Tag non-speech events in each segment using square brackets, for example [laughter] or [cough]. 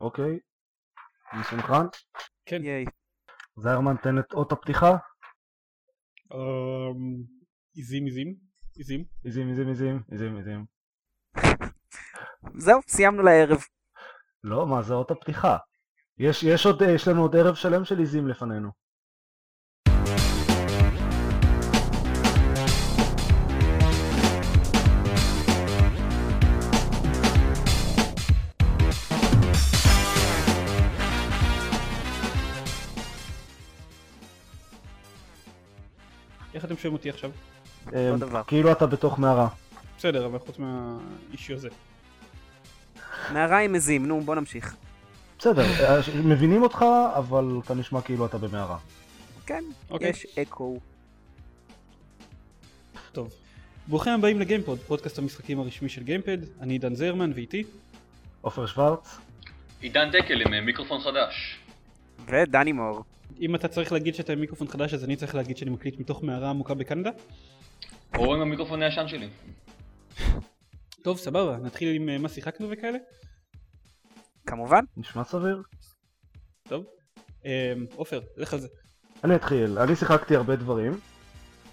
אוקיי. מסונכרן? כן. ייי. זיירמן תן את אות הפתיחה. אמ, עיזים עיזים עיזים. עיזים עיזים עיזים עיזים עיזים. זהו, סיימנו לערב. לא, מה זה אות הפתיחה? יש, יש עוד, יש לנו עוד ערב שלם של עיזים לפנינו. אתם שומעים אותי עכשיו? דבר. כאילו אתה בתוך מערה. בסדר, אבל חוץ מהאישי הזה. נערה עם עזים, נו, בוא נמשיך. בסדר, אה, מבינים אותך, אבל אתה נשמע כאילו אתה במערה. כן, אוקיי. יש אקו. טוב. ברוכים הבאים לגיימפוד, פודקאסט המשחקים הרשמי של גיימפד. אני עידן זרמן ואיתי. עופר שוורץ? עידן דקל עם אה, מיקרופון חדש. ודני מור. אם אתה צריך להגיד שאתה עם מיקרופון חדש אז אני צריך להגיד שאני מקליט מתוך מערה עמוקה בקנדה. או עם המיקרופון הישן שלי. [laughs] טוב, סבבה, נתחיל עם אה, מה שיחקנו וכאלה. כמובן. נשמע סביר? טוב. אמ, עופר, לך על זה. אני אתחיל, אני שיחקתי הרבה דברים.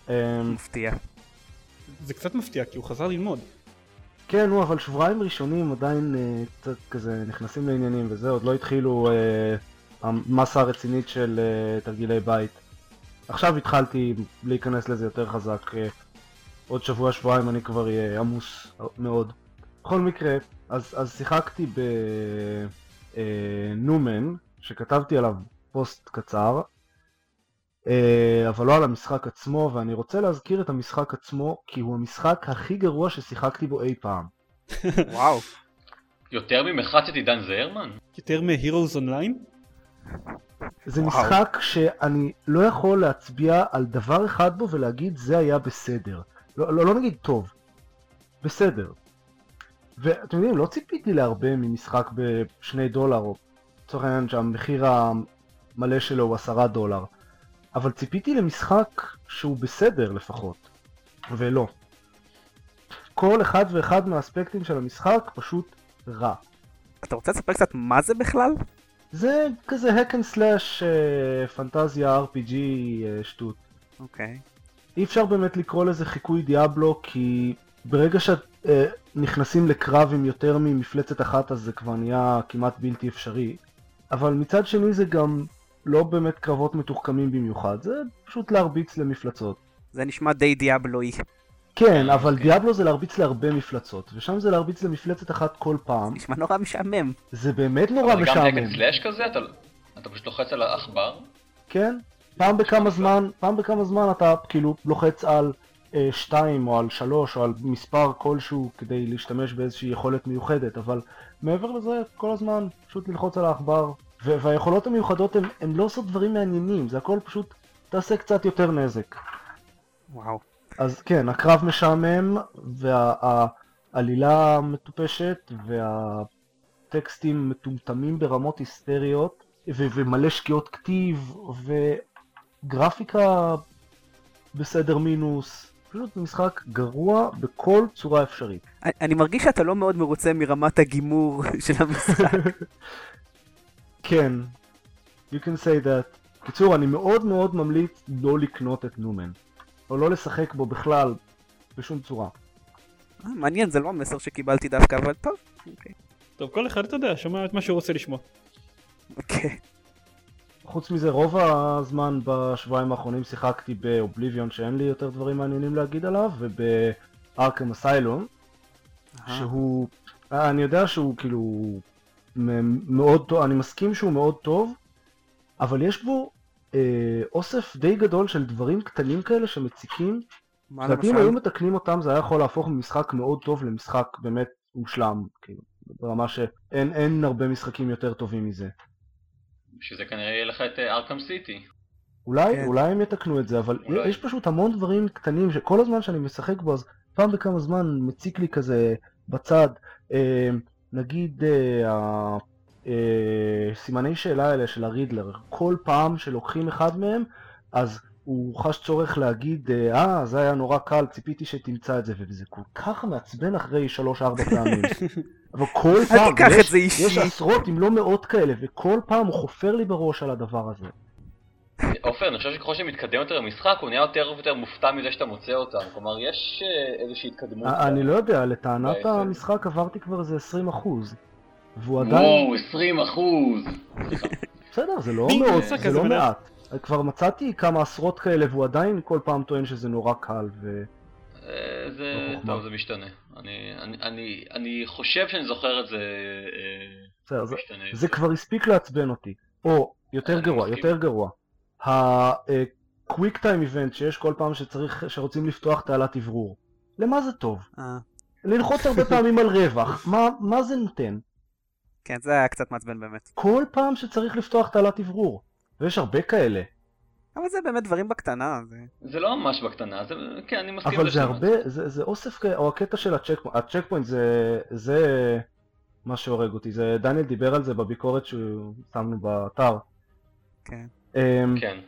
אה, מפתיע. זה קצת מפתיע כי הוא חזר ללמוד. כן, נו, אבל שבועיים ראשונים עדיין אה, קצת כזה נכנסים לעניינים וזה, עוד לא התחילו אה, המסה הרצינית של אה, תרגילי בית. עכשיו התחלתי להיכנס לזה יותר חזק. אה, עוד שבוע שבועיים אני כבר אהיה עמוס מאוד. בכל מקרה, אז, אז שיחקתי בנומן, שכתבתי עליו פוסט קצר, אה, אבל לא על המשחק עצמו, ואני רוצה להזכיר את המשחק עצמו, כי הוא המשחק הכי גרוע ששיחקתי בו אי פעם. וואו. יותר ממחצת עידן זערמן? יותר מ-Heroes Online? זה וואו. משחק שאני לא יכול להצביע על דבר אחד בו ולהגיד זה היה בסדר. לא, לא, לא נגיד טוב, בסדר. ואתם יודעים, לא ציפיתי להרבה ממשחק בשני דולר, או לצורך העניין שהמחיר המלא שלו הוא עשרה דולר. אבל ציפיתי למשחק שהוא בסדר לפחות, ולא. כל אחד ואחד מהאספקטים של המשחק פשוט רע. אתה רוצה לספר קצת מה זה בכלל? זה כזה hack and slash אה, פנטזיה RPG אה, שטות. אוקיי. אי אפשר באמת לקרוא לזה חיקוי דיאבלו כי ברגע שנכנסים לקרב עם יותר ממפלצת אחת אז זה כבר נהיה כמעט בלתי אפשרי. אבל מצד שני זה גם לא באמת קרבות מתוחכמים במיוחד, זה פשוט להרביץ למפלצות. זה נשמע די דיאבלואי. כן, אבל אוקיי. דיאבלו זה להרביץ להרבה מפלצות, ושם זה להרביץ למפלצת אחת כל פעם. נשמע נורא משעמם. זה באמת נורא אבל זה גם משעמם. דקל סלאש כזה? אתה, אתה פשוט לוחץ על העכבר? כן, פעם בכמה זמן, פעם בכמה זמן אתה כאילו לוחץ על אה, שתיים או על שלוש או על מספר כלשהו כדי להשתמש באיזושהי יכולת מיוחדת, אבל מעבר לזה כל הזמן פשוט ללחוץ על העכבר, והיכולות המיוחדות הן לא עושות דברים מעניינים, זה הכל פשוט תעשה קצת יותר נזק. וואו. אז כן, הקרב משעמם, והעלילה מטופשת, והטקסטים מטומטמים ברמות היסטריות, ו- ומלא שגיאות כתיב, וגרפיקה בסדר מינוס. פשוט משחק גרוע בכל צורה אפשרית. אני- מרגיש שאתה לא מאוד מרוצה מרמת הגימור [laughs] של המשחק. [laughs] כן, you can say that. קיצור, אני מאוד מאוד ממליץ לא לקנות את נומן. או לא לשחק בו בכלל, בשום צורה. אה, מעניין, זה לא המסר שקיבלתי דווקא, אבל טוב. אוקיי. טוב, כל אחד, אתה יודע, שומע את מה שהוא רוצה לשמוע. אוקיי. חוץ מזה, רוב הזמן בשבועיים האחרונים שיחקתי באובליביון שאין לי יותר דברים מעניינים להגיד עליו, ובארקם אסיילום, שהוא... אה, אני יודע שהוא כאילו מאוד טוב, אני מסכים שהוא מאוד טוב, אבל יש בו אה, אוסף די גדול של דברים קטנים כאלה שמציקים, מה לדעתי אם למשל? היו מתקנים אותם זה היה יכול להפוך ממשחק מאוד טוב למשחק באמת מושלם, כאילו, ברמה שאין אין הרבה משחקים יותר טובים מזה. שזה כנראה יהיה לך את ארכם סיטי. אולי, כן. אולי הם יתקנו את זה, אבל אולי. יש פשוט המון דברים קטנים שכל הזמן שאני משחק בו, אז פעם בכמה זמן מציק לי כזה בצד, אה, נגיד אה, אה, סימני שאלה האלה של הרידלר, כל פעם שלוקחים אחד מהם, אז הוא חש צורך להגיד, אה, אה, זה היה נורא קל, ציפיתי שתמצא את זה, וזה כל כך מעצבן אחרי שלוש-ארבע פעמים. [laughs] אבל כל פעם, יש- את זה אישי. יש עשרות אם לא מאות כאלה, וכל פעם הוא חופר לי בראש על הדבר הזה. עופר, אני חושב שככל שמתקדם יותר המשחק, הוא נהיה יותר ויותר מופתע מזה שאתה מוצא אותם. כלומר, יש אה, איזושהי התקדמות. אני לא יודע, לטענת. המשחק עברתי כבר איזה 20 אחוז. והוא עדיין... וואו, 20 אחוז! בסדר, זה לא מאוד, זה לא? מעט. כבר מצאתי כמה עשרות כאלה, והוא עדיין כל פעם טוען שזה נורא קל, ו... אה, זה... לא. טוב, זה משתנה. אני- אני- אני- אני חושב שאני זוכר את זה... אה, בסדר, זה- משתנה. זה כבר הספיק לעצבן אותי. או, יותר גרוע. יותר גרוע. ה-Quick Time Event שיש כל פעם שצריך, שרוצים לפתוח תעלת אוורור. למה זה טוב? אה, ללחוץ הרבה פעמים על רווח, מה, מה זה נותן? כן, זה היה קצת מעצבן באמת. כל פעם שצריך לפתוח תעלת אוורור. ויש הרבה כאלה. אבל זה באמת דברים בקטנה, זה... זה לא ממש בקטנה, זה... כן, אני מסכים אבל זה הרבה, זה, זה אוסף, או הקטע של ה checkpoint, ה checkpoint זה, זה מה שהורג אותי, זה, דניאל דיבר על זה בביקורת ששמנו באתר. כן. אמ, כן.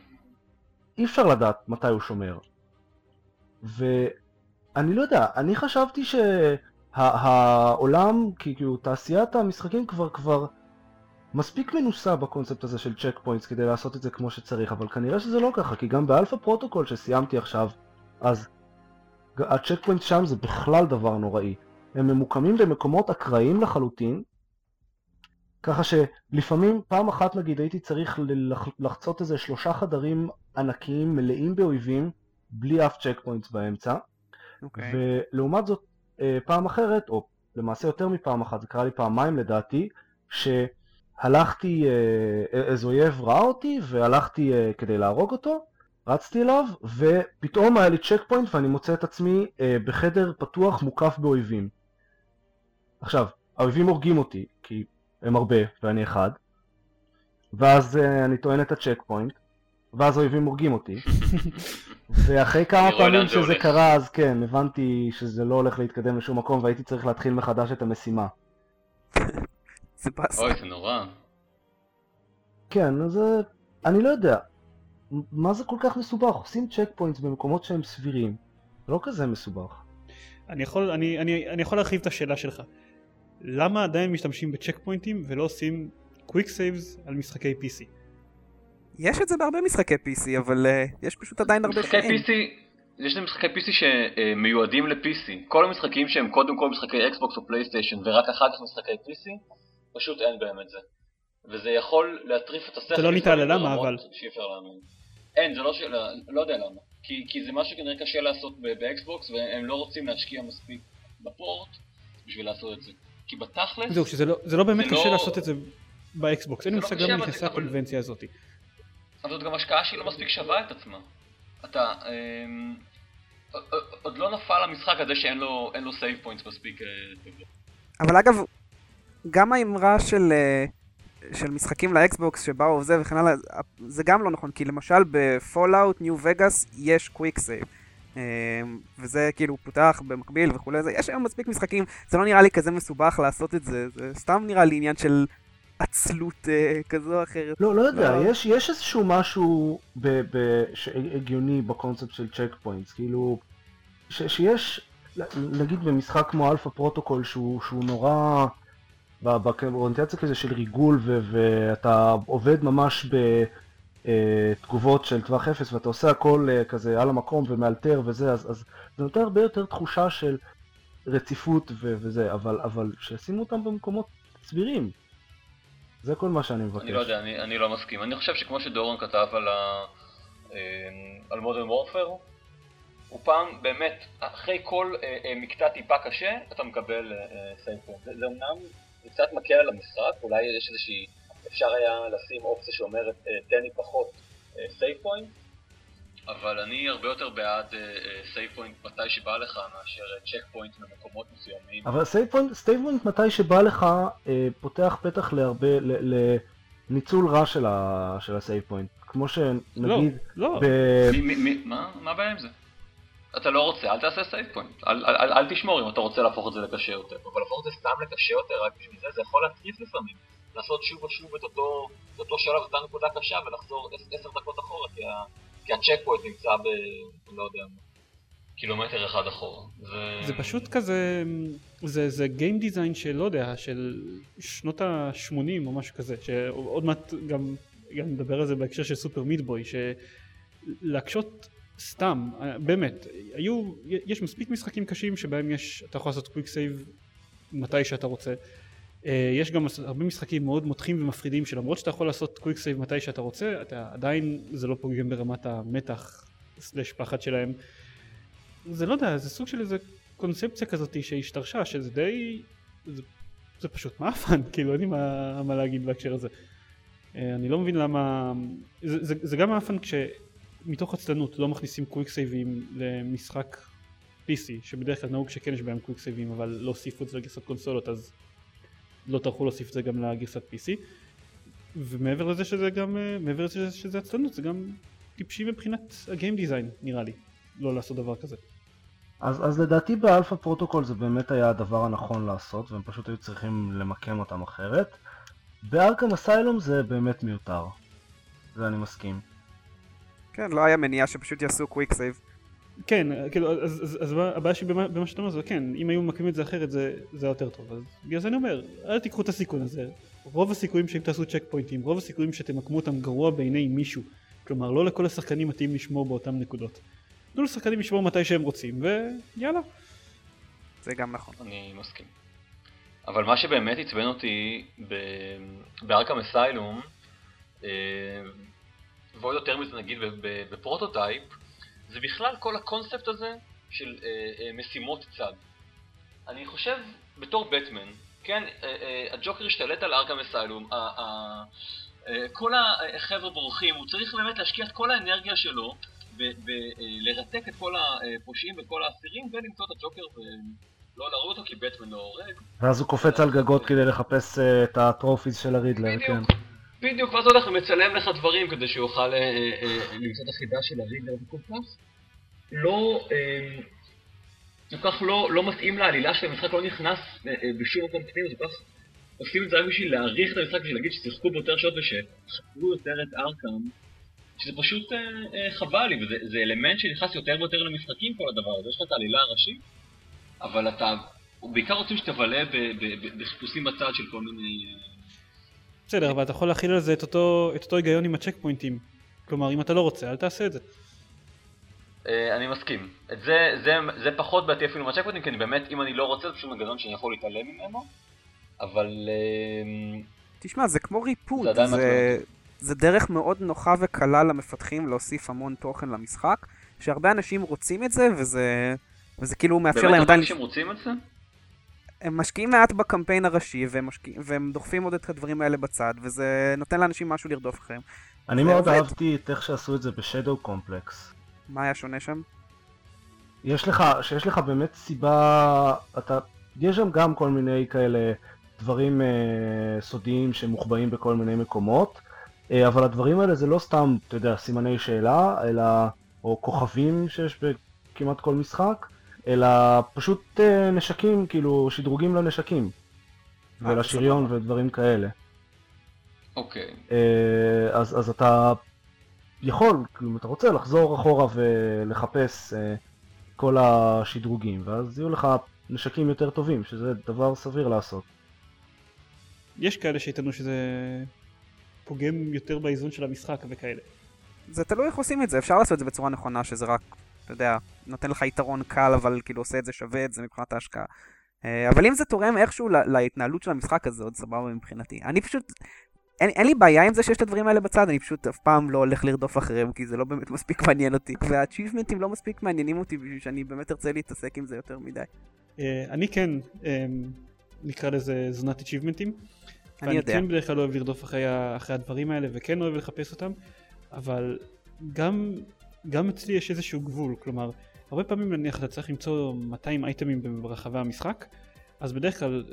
אי אפשר לדעת מתי הוא שומר. ואני לא יודע, אני חשבתי שהעולם, כאילו תעשיית המשחקים כבר כבר מספיק מנוסה בקונספט הזה של checkpoints כדי לעשות את זה כמו שצריך, אבל כנראה שזה לא ככה, כי גם באלפא פרוטוקול שסיימתי עכשיו, אז ה checkpoint שם זה בכלל דבר נוראי. הם ממוקמים במקומות אקראיים לחלוטין, ככה שלפעמים פעם אחת נגיד הייתי צריך לחצות איזה שלושה חדרים ענקיים מלאים באויבים בלי אף checkpoints באמצע אוקיי. ולעומת זאת פעם אחרת או למעשה יותר מפעם אחת זה קרה לי פעמיים לדעתי שהלכתי אה, איזה אויב ראה אותי והלכתי אה, כדי להרוג אותו רצתי אליו ופתאום היה לי checkpoint ואני מוצא את עצמי אה, בחדר פתוח מוקף באויבים. עכשיו האויבים הורגים אותי כי הם הרבה ואני אחד ואז אה, אני טוען את ה checkpoint ואז האויבים הורגים אותי [laughs] ואחרי כמה פעמים שזה הולך. קרה אז כן הבנתי שזה לא הולך להתקדם לשום מקום והייתי צריך להתחיל מחדש את המשימה [laughs] זה באסה. אוי, זה נורא. כן אז אה, אני לא יודע מה זה כל כך מסובך עושים checkpoints במקומות שהם סבירים זה לא כזה מסובך אני יכול, אני, אני, אני יכול להרחיב את השאלה שלך. למה עדיין משתמשים ב checkpointים ולא עושים quick saves על משחקי PC? יש את זה בהרבה משחקי PC, אבל אה, יש פשוט עדיין הרבה משחקי שאין. PC, יש להם משחקי PC שמיועדים ל-PC. כל המשחקים שהם קודם כל משחקי אקסבוקס או פלייסטיישן ורק אחר כך משחקי PC, פשוט אין בהם את זה. וזה יכול להטריף את השכל. זה לא ניתן ללמה, אבל. שאי אפשר להאמין. אין, זה לא שאלה, לא יודע למה. כי, כי זה משהו כנראה קשה לעשות ב- באקסבוקס והם לא רוצים להשקיע מספיק ב port בשביל לעשות את זה. כי בתכלס, זהו, שזה לא, זה לא באמת זה קשה לא- לעשות את זה ב Xbox, אין לי לא מושג למה נכנסה הקונבנציה הזאת. אבל זאת גם השקעה שהיא לא מספיק שווה את עצמה. אתה, אמ, עוד- לא נפל המשחק הזה שאין לו, save points מספיק אה. אבל אגב, גם האמרה של, אה, של משחקים ל Xbox שבאו וזה וכן הלאה, זה גם לא נכון, כי למשל ב Fallout New Vegas יש quick save. וזה כאילו פותח במקביל וכולי, יש היום מספיק משחקים, זה לא נראה לי כזה מסובך לעשות את זה, זה סתם נראה לי עניין של עצלות אה, כזו או אחרת. לא, לא יודע, לא. יש, יש איזשהו משהו ב, ב, ש, הגיוני בקונספט של check points, כאילו, ש, שיש, נגיד במשחק כמו Alpha Protocol שהוא, שהוא נורא, ב- באוריינטציה כזה של ריגול ו, ואתה עובד ממש בתגובות של טווח אפס ואתה עושה הכל אה, כזה על המקום ומאלתר וזה, אז, אז זה נותן הרבה יותר תחושה של רציפות ו, וזה, אבל, אבל שישימו אותם במקומות סבירים. זה כל מה שאני מבקש. אני לא יודע, אני, אני לא מסכים. אני חושב שכמו שדורון כתב על, ה, אמ, על Modern Warfare, הוא פעם באמת, אחרי כל אה, אה, מקטע טיפה קשה, אתה מקבל save point. זה, זה אמנם קצת מקל על המשחק, אולי יש איזושהי, אפשר היה לשים אופציה שאומרת אה, תן לי פחות save point, אבל אני הרבה יותר בעד save point מתי שבא לך מאשר check point במקומות מסוימים. אבל save point, מתי שבא לך אה, פותח פתח להרבה, ל- לניצול רע של, ה save point. כמו לא, שנגיד, לא. מי, מה, מה הבעיה עם זה? אתה לא רוצה, אל תעשה save point. אל, אל, אל, אל תשמור אם אתה רוצה להפוך את זה לקשה יותר. אבל להפוך את זה סתם לקשה יותר רק בשביל זה, זה יכול להטריף לפעמים. לעשות שוב ושוב את אותו, שלב, את אותה נקודה קשה, ולחזור עש- עשר דקות אחורה, כי, ה, כי ה check point נמצא ב... לא יודע. קילומטר אחד אחורה. זה, זה פשוט כזה, זה, זה Game Design של לא יודע, של שנות ה-80 או משהו כזה, שעוד מעט גם, גם נדבר על זה בהקשר של Super Meat Boy, שלהקשות סתם, באמת, היו, יש מספיק משחקים קשים שבהם יש, אתה יכול לעשות quick save מתי שאתה רוצה. אה, יש גם הרבה משחקים מאוד מותחים ומפחידים שלמרות שאתה יכול לעשות quick save מתי שאתה רוצה, אתה עדיין זה לא פוגם ברמת המתח slash פחד שלהם. זה לא יודע, זה סוג של איזה קונספציה כזאת שהשתרשה, שזה די... זה, זה פשוט מאפן, [laughs] כאילו אין לי מה, מה להגיד בהקשר הזה. אה, אני לא מבין למה... זה, זה, זה גם מאפן כשמתוך עצלנות לא מכניסים קוויק סייבים למשחק PC, שבדרך כלל נהוג שכן יש בהם קוויק סייבים, אבל לא הוסיפו את זה לגרסת קונסולות, אז לא טרחו להוסיף את זה גם לגרסת PC. ומעבר לזה שזה גם, אה, מעבר לזה שזה עצלנות, זה גם טיפשי מבחינת ה game design, נראה לי, לא לעשות דבר כזה. אז, אז לדעתי ב Alpha Protocol זה באמת היה הדבר הנכון לעשות, והם פשוט היו צריכים למקם אותם אחרת. ב Arkham Asylum זה באמת מיותר. זה אני מסכים. כן, לא היה מניעה שפשוט יעשו quick save. כן, כאילו, אז, אז, אז הבעיה שלי במה, במה שאתה אומר זה כן, אם היו ממקמים את זה אחרת זה, זה יותר טוב. אז בגלל זה אני אומר, אל תיקחו את הסיכון הזה. רוב הסיכויים שאם תעשו צ'ק פוינטים, רוב הסיכויים שתמקמו אותם גרוע בעיני מישהו. כלומר, לא לכל השחקנים מתאים לשמור באותם נקודות. תנו לשחקנים לשמור מתי שהם רוצים, ויאללה. זה גם נכון. אני מסכים. אבל מה שבאמת עצבן אותי ב Arkham Asylum, אה, ועוד יותר מזה נגיד ב Prototype, זה בכלל כל הקונספט הזה של אה, אה, משימות צד. אני חושב, בתור בטמן, כן, אה, אה, הג'וקר השתלט על Arkham Asylum, אה, אה, אה, כל החבר'ה בורחים, הוא צריך באמת להשקיע את כל האנרגיה שלו ולרתק את כל הפושעים ואת כל האסירים ולמצוא את הג'וקר ולא להרוג אותו כי בטמן לא הורג. ואז הוא קופץ על גגות כדי לחפש אה, את הטרופיז של הרידלר, כן. בדיוק, ואז הולך ומצלם לך דברים כדי שיוכל אה, למצוא את החידה של הרידלר, זה כל כך לא... כל כך לא, לא מתאים לעלילה של המשחק, לא נכנס בשום מקום פנים, זה כל כך עושים את זה רק בשביל להעריך את המשחק, בשביל להגיד ששיחקו ביותר שעות ושחקרו יותר את ארקאם שזה פשוט אה, אה, חבל לי, וזה אלמנט שנכנס יותר ויותר למשחקים כל הדבר הזה, יש לך את העלילה הראשית, אבל אתה, בעיקר רוצים שתבלה בחיפושים בצד של כל מיני... אה, בסדר, אבל אתה יכול להכיל על זה את אותו, את אותו היגיון עם הצ'ק פוינטים. כלומר, אם אתה לא רוצה, אל תעשה את זה. אני מסכים. את זה, זה, זה פחות בעייתי אפילו מהצ'ק פוינטים, כי אני באמת, אם אני לא רוצה, זה פשוט מנגנון שאני יכול להתעלם ממנו, אבל... תשמע, זה כמו ריפוד, זה, זה, זה דרך מאוד נוחה וקלה למפתחים להוסיף המון תוכן למשחק, שהרבה אנשים רוצים את זה, וזה, וזה כאילו מאפשר להם עדיין... באמת אנשים רוצים את זה? הם משקיעים מעט בקמפיין הראשי, והם, משקיע... והם דוחפים עוד את הדברים האלה בצד, וזה נותן לאנשים משהו לרדוף אחריהם. אני מאוד עובד. אהבתי את איך שעשו את זה בשדו קומפלקס. מה היה שונה שם? יש לך, שיש לך באמת סיבה, אתה, יש שם גם כל מיני כאלה דברים אה, סודיים שמוחבאים בכל מיני מקומות, אה, אבל הדברים האלה זה לא סתם, אתה יודע, סימני שאלה, אלא, או כוכבים שיש בכמעט כל משחק, אלא פשוט אה, נשקים, כאילו, שדרוגים לנשקים. אה, ולשריון ודברים כאלה. אוקיי. אז, אז אתה יכול, כאילו, אם אתה רוצה, לחזור אחורה ולחפש כל השדרוגים, ואז יהיו לך נשקים יותר טובים, שזה דבר סביר לעשות. יש כאלה שיטענו שזה פוגם יותר באיזון של המשחק וכאלה. זה תלוי איך עושים את זה, אפשר לעשות את זה בצורה נכונה, שזה רק, אתה יודע, נותן לך יתרון קל, אבל כאילו עושה את זה שווה את זה מבחינת ההשקעה. אה, אבל אם זה תורם איכשהו להתנהלות של המשחק הזה, עוד סבבה מבחינתי. אני פשוט, אין, אין לי בעיה עם זה שיש את הדברים האלה בצד, אני פשוט אף פעם לא הולך לרדוף אחריהם, כי זה לא באמת מספיק מעניין אותי. והאצ'יבמנטים לא מספיק מעניינים אותי בשביל שאני באמת ארצה להתעסק עם זה יותר מדי. אה, אני כן, אה, נקרא לזה זונת אצ'יבמנטים. אני יודע. אני כן בדרך כלל אוהב לרדוף אחרי, אחרי הדברים האלה וכן אוהב לחפש אותם, אבל גם, גם אצלי יש איזשהו גבול, כלומר, הרבה פעמים נניח אתה צריך למצוא 200 אייטמים ברחבי המשחק, אז בדרך כלל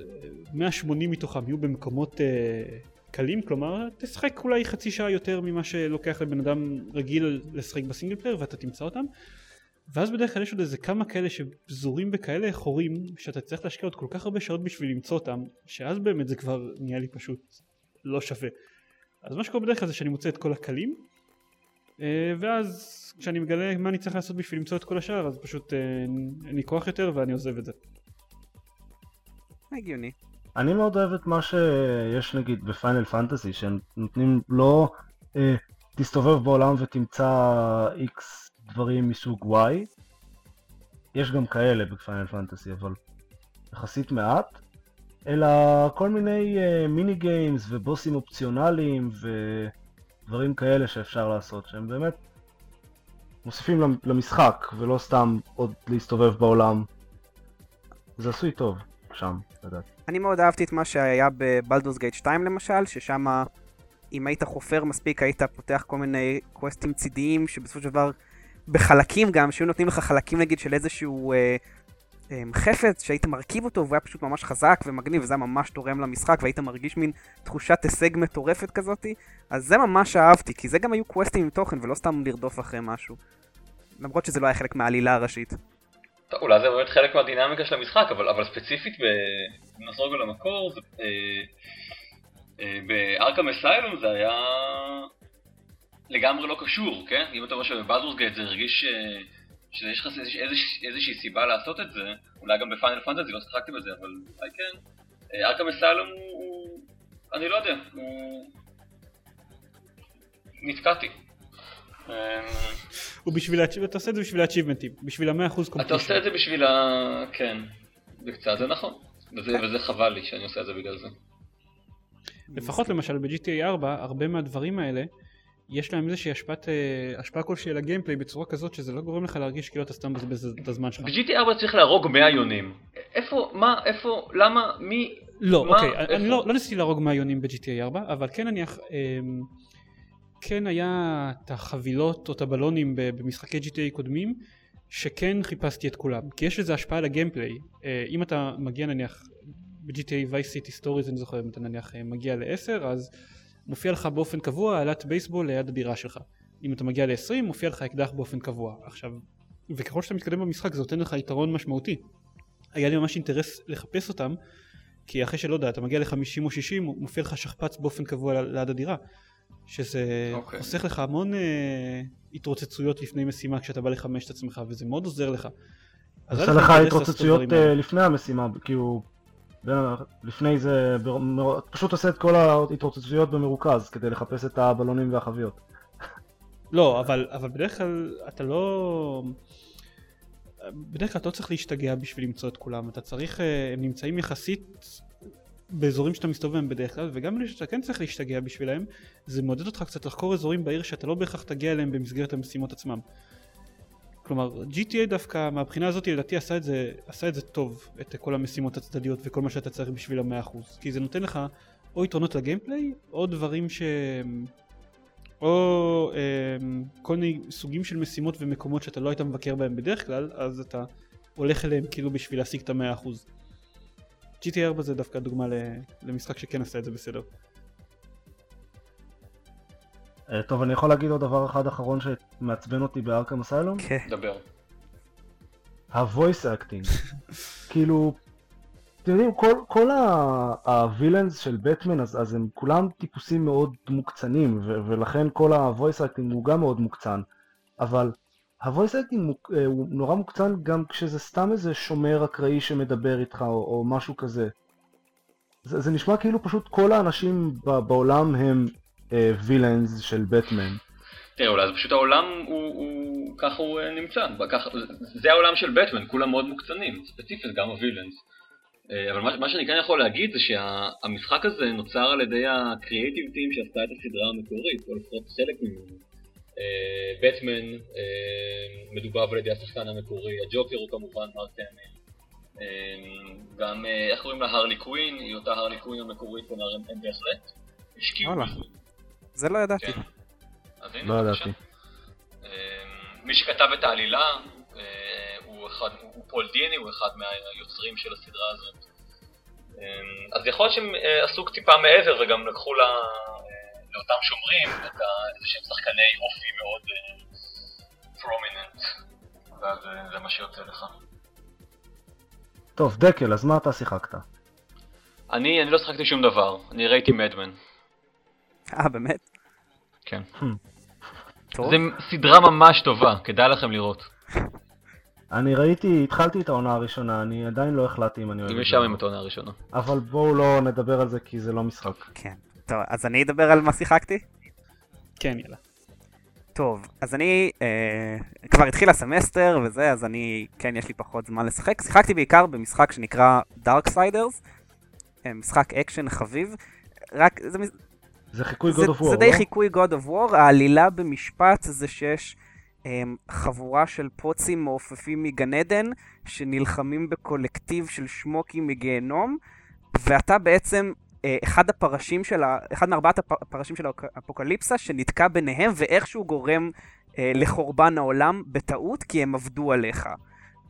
180 מתוכם יהיו במקומות אה, קלים, כלומר תשחק אולי חצי שעה יותר ממה שלוקח לבן אדם רגיל לשחק ב single player ואתה תמצא אותם. ואז בדרך כלל יש עוד איזה כמה כאלה שפזורים בכאלה חורים שאתה צריך להשקיע עוד כל כך הרבה שעות בשביל למצוא אותם שאז באמת זה כבר נהיה לי פשוט לא שווה אז מה שקורה בדרך כלל זה שאני מוצא את כל הקלים אה, ואז כשאני מגלה מה אני צריך לעשות בשביל למצוא את כל השאר אז פשוט אה, אין לי כוח יותר ואני עוזב את זה. הגיוני. אני מאוד אוהב את מה שיש נגיד בפיינל פנטזי, שהם נותנים לא אה, תסתובב בעולם ותמצא איקס דברים מסוג Y. יש גם כאלה ב Final Fantasy, אבל יחסית מעט. אלא כל מיני אה, mini games ובוסים אופציונליים ודברים כאלה שאפשר לעשות, שהם באמת מוסיפים למ- למשחק, ולא סתם עוד להסתובב בעולם. זה עשוי טוב שם, לדעתי. אני מאוד אהבתי את מה שהיה ב Baldur's Gate 2 למשל, ששם אם היית חופר מספיק היית פותח כל מיני קווסטים צידיים שבסופו של דבר בחלקים גם, שהיו נותנים לך חלקים נגיד של איזשהו אה, חפץ שהיית מרכיב אותו והוא היה פשוט ממש חזק ומגניב וזה היה ממש תורם למשחק והיית מרגיש מין תחושת הישג מטורפת כזאתי, אז זה ממש אהבתי, כי זה גם היו קווסטים עם תוכן ולא סתם לרדוף אחרי משהו. למרות שזה לא היה חלק מהעלילה הראשית. טוב, אולי זה באמת חלק מהדינמיקה של המשחק, אבל, אבל ספציפית בנחזור רגע למקור, זה, אה, אה, בארקם אסיילום זה היה לגמרי לא קשור, כן? אם אתה אומר שבבלדורס גייט זה הרגיש אה, שיש לך איזוש, איזוש, איזושהי סיבה לעשות את זה, אולי גם בפיינל פנטזי לא שיחקתי בזה, אבל אולי כן. אה, ארקם אסיילום הוא, הוא, אני לא יודע, הוא... נתקעתי. אה, ובשביל, ה- אתה עושה את זה בשביל האצ'יבמנטים, בשביל המאה אחוז אתה עושה את זה בשביל ה... כן, זה קצת, זה נכון. וזה, וזה חבל לי שאני עושה את זה בגלל זה. לפחות למשל ב-GTA 4 הרבה מהדברים האלה יש להם איזושהי השפעת, אה, השפעה כלשהי על הגיימפליי בצורה כזאת שזה לא גורם לך להרגיש כאילו אתה סתם מבזבז את הזמן שלך. ב-GT 4 צריך להרוג 100 יונים. איפה, מה, איפה, למה, מי... לא, מה, אוקיי, אני איפה? לא, לא ניסיתי להרוג מהיונים ב-GTA 4, אבל כן נניח, אמ, כן היה את החבילות או את הבלונים במשחקי GTA קודמים, שכן חיפשתי את כולם, כי יש לזה השפעה על הגיימפליי. אה, אם אתה מגיע נניח ב-GTA Vice City Stories, אני זוכר, אם אתה נניח אה, מגיע ל-10, אז מופיע לך באופן קבוע העלת בייסבול ליד הדירה שלך. אם אתה מגיע ל-20, מופיע לך אקדח באופן קבוע. עכשיו, וככל שאתה מתקדם במשחק זה נותן לך יתרון משמעותי. היה לי ממש אינטרס לחפש אותם, כי אחרי שלא יודע, אתה מגיע ל-50 או 60, מופיע לך שכפ"ץ באופן קבוע ליד הדירה. שזה אוקיי. חוסך לך המון אה, התרוצצויות לפני משימה כשאתה בא לחמש את עצמך, וזה מאוד עוזר לך. עושה לך התרוצצויות. אה, לפני המשימה, כאילו, בין ה- לפני זה, פשוט עושה את כל ההתרוצצויות במרוכז כדי לחפש את הבלונים והחביות. לא, אבל, אבל בדרך כלל אתה לא... בדרך כלל אתה לא צריך להשתגע בשביל למצוא את כולם, אתה צריך, אה, הם נמצאים יחסית באזורים שאתה מסתובב בדרך כלל, וגם אלה שאתה כן צריך להשתגע בשבילם, זה מעודד אותך קצת לחקור אזורים בעיר שאתה לא בהכרח תגיע אליהם במסגרת המשימות עצמם. כלומר, GTA דווקא מהבחינה הזאת לדעתי עשה את זה, עשה את זה טוב, את כל המשימות הצדדיות וכל מה שאתה צריך בשביל המאה אחוז, כי זה נותן לך או יתרונות לגיימפליי, או דברים שהם... או אמ, כל מיני סוגים של משימות ומקומות שאתה לא היית מבקר בהם בדרך כלל, אז אתה הולך אליהם כאילו בשביל להשיג את המאה אחוז. GTA 4 זה דווקא דוגמה למשחק שכן עשה את זה בסדר. אה, טוב, אני יכול להגיד עוד דבר אחד אחרון שמעצבן אותי בארקם אסיילום? כן. דבר. ה-voice acting. כאילו, אתם יודעים, כל, כל הווילאנס של בטמן, אז, אז הם כולם טיפוסים מאוד מוקצנים, ו- ולכן כל ה-voice acting הוא גם מאוד מוקצן. אבל ה-voice acting מוק, אה, הוא נורא מוקצן גם כשזה סתם איזה שומר אקראי שמדבר איתך, או, או משהו כזה. זה, זה נשמע כאילו פשוט כל האנשים ב- בעולם הם וילאנס של בטמן. תראה, אולי זה פשוט העולם הוא, הוא ככה הוא אה, נמצא, ככה, זה העולם של בטמן, כולם מאוד מוקצנים, ספציפית גם הווילאנס. אה, אבל מה, מה שאני כן יכול להגיד זה שהמשחק הזה נוצר על ידי הקריאייטיב טים שעשתה את הסדרה המקורית, או לפחות חלק ממנו. אה, בטמן אה, מדובב על ידי השחקן המקורי, הג'וקר הוא כמובן מרק. אה, גם, אה, איך קוראים לה? הרלי קווין, היא אותה הרלי קווין המקורית, כלומר הם, בהחלט השקיעו. זה לא ידעתי. כן. אז הנה, לא. ידעתי. אמ, מי שכתב את העלילה אה, הוא, אחד, הוא פול דיני, הוא אחד מהיוצרים של הסדרה הזאת. אמ, אז יכול להיות שהם אה, עשו טיפה מעבר וגם לקחו לה, אה, לאותם שומרים את איזה שהם שחקני אופי מאוד פרומיננט. ואז זה מה שיוצא לך. טוב, דקל, אז מה אתה שיחקת? אני, אני לא שחקתי שום דבר, אני ראיתי מדמן. אה, באמת? כן. טוב. זה סדרה ממש טובה, כדאי לכם לראות. אני ראיתי, התחלתי את העונה הראשונה, אני עדיין לא החלטתי אם אני אוהב אם את זה. עם העונה הראשונה. אבל בואו לא נדבר על זה כי זה לא משחק. כן. טוב, אז אני אדבר על מה שיחקתי? כן, יאללה. טוב, אז אני, אה, כבר התחיל הסמסטר וזה, אז אני, כן, יש לי פחות זמן לשחק. שיחקתי בעיקר במשחק שנקרא Darksiders, אה, משחק אקשן חביב. רק, זה, זה חיקוי זה, God of War, זה די לא? חיקוי God of War, העלילה במשפט זה שיש um, חבורה של פוצים מעופפים מגן עדן, שנלחמים בקולקטיב של שמוקים מגיהנום, ואתה בעצם uh, אחד הפרשים של ה... אחד מארבעת הפ- הפרשים של האפוקליפסה, שנתקע ביניהם, ואיכשהו גורם uh, לחורבן העולם בטעות, כי הם עבדו עליך. Uh,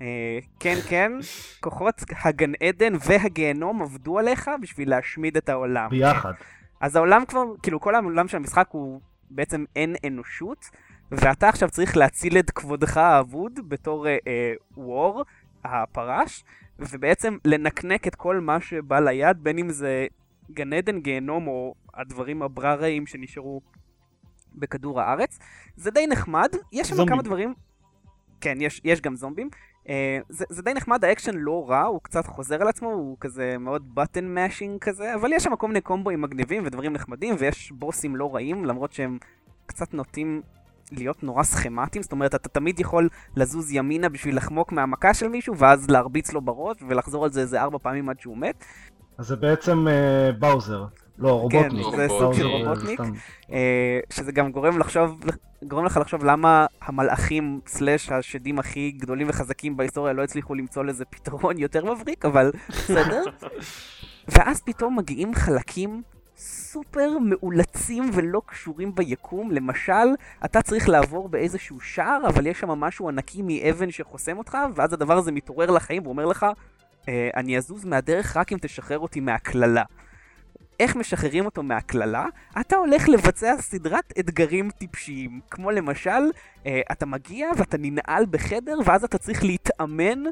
כן, כן, כוחות הגן עדן והגיהנום עבדו עליך בשביל להשמיד את העולם. ביחד. אז העולם כבר, כאילו כל העולם של המשחק הוא בעצם אין אנושות, ואתה עכשיו צריך להציל את כבודך האבוד בתור אה, אה, וור, הפרש, ובעצם לנקנק את כל מה שבא ליד, בין אם זה גן עדן, גיהנום, או הדברים הברריים שנשארו בכדור הארץ. זה די נחמד, יש שם זומבים. כמה דברים... כן, יש, יש גם זומבים. Uh, זה, זה די נחמד, האקשן לא רע, הוא קצת חוזר על עצמו, הוא כזה מאוד button mashing כזה, אבל יש שם כל מיני קומבואים מגניבים ודברים נחמדים, ויש בוסים לא רעים, למרות שהם קצת נוטים להיות נורא סכמטיים, זאת אומרת, אתה תמיד יכול לזוז ימינה בשביל לחמוק מהמכה של מישהו, ואז להרביץ לו בראש, ולחזור על זה איזה ארבע פעמים עד שהוא מת. אז זה בעצם אה, באוזר. לא, רובוטניק. כן, זה סוג של רובוטניק. אה, שזה גם גורם לחשוב, גורם לך לחשוב למה המלאכים סלאש השדים הכי גדולים וחזקים בהיסטוריה לא הצליחו למצוא לזה פתרון [laughs] יותר מבריק, אבל בסדר. [laughs] ואז פתאום מגיעים חלקים סופר מאולצים ולא קשורים ביקום. למשל, אתה צריך לעבור באיזשהו שער, אבל יש שם משהו ענקי מאבן שחוסם אותך, ואז הדבר הזה מתעורר לחיים ואומר לך, אה, אני אזוז מהדרך רק אם תשחרר אותי מהקללה. איך משחררים אותו מהקללה? אתה הולך לבצע סדרת אתגרים טיפשיים, כמו למשל, אה, אתה מגיע ואתה ננעל בחדר, ואז אתה צריך להתאמן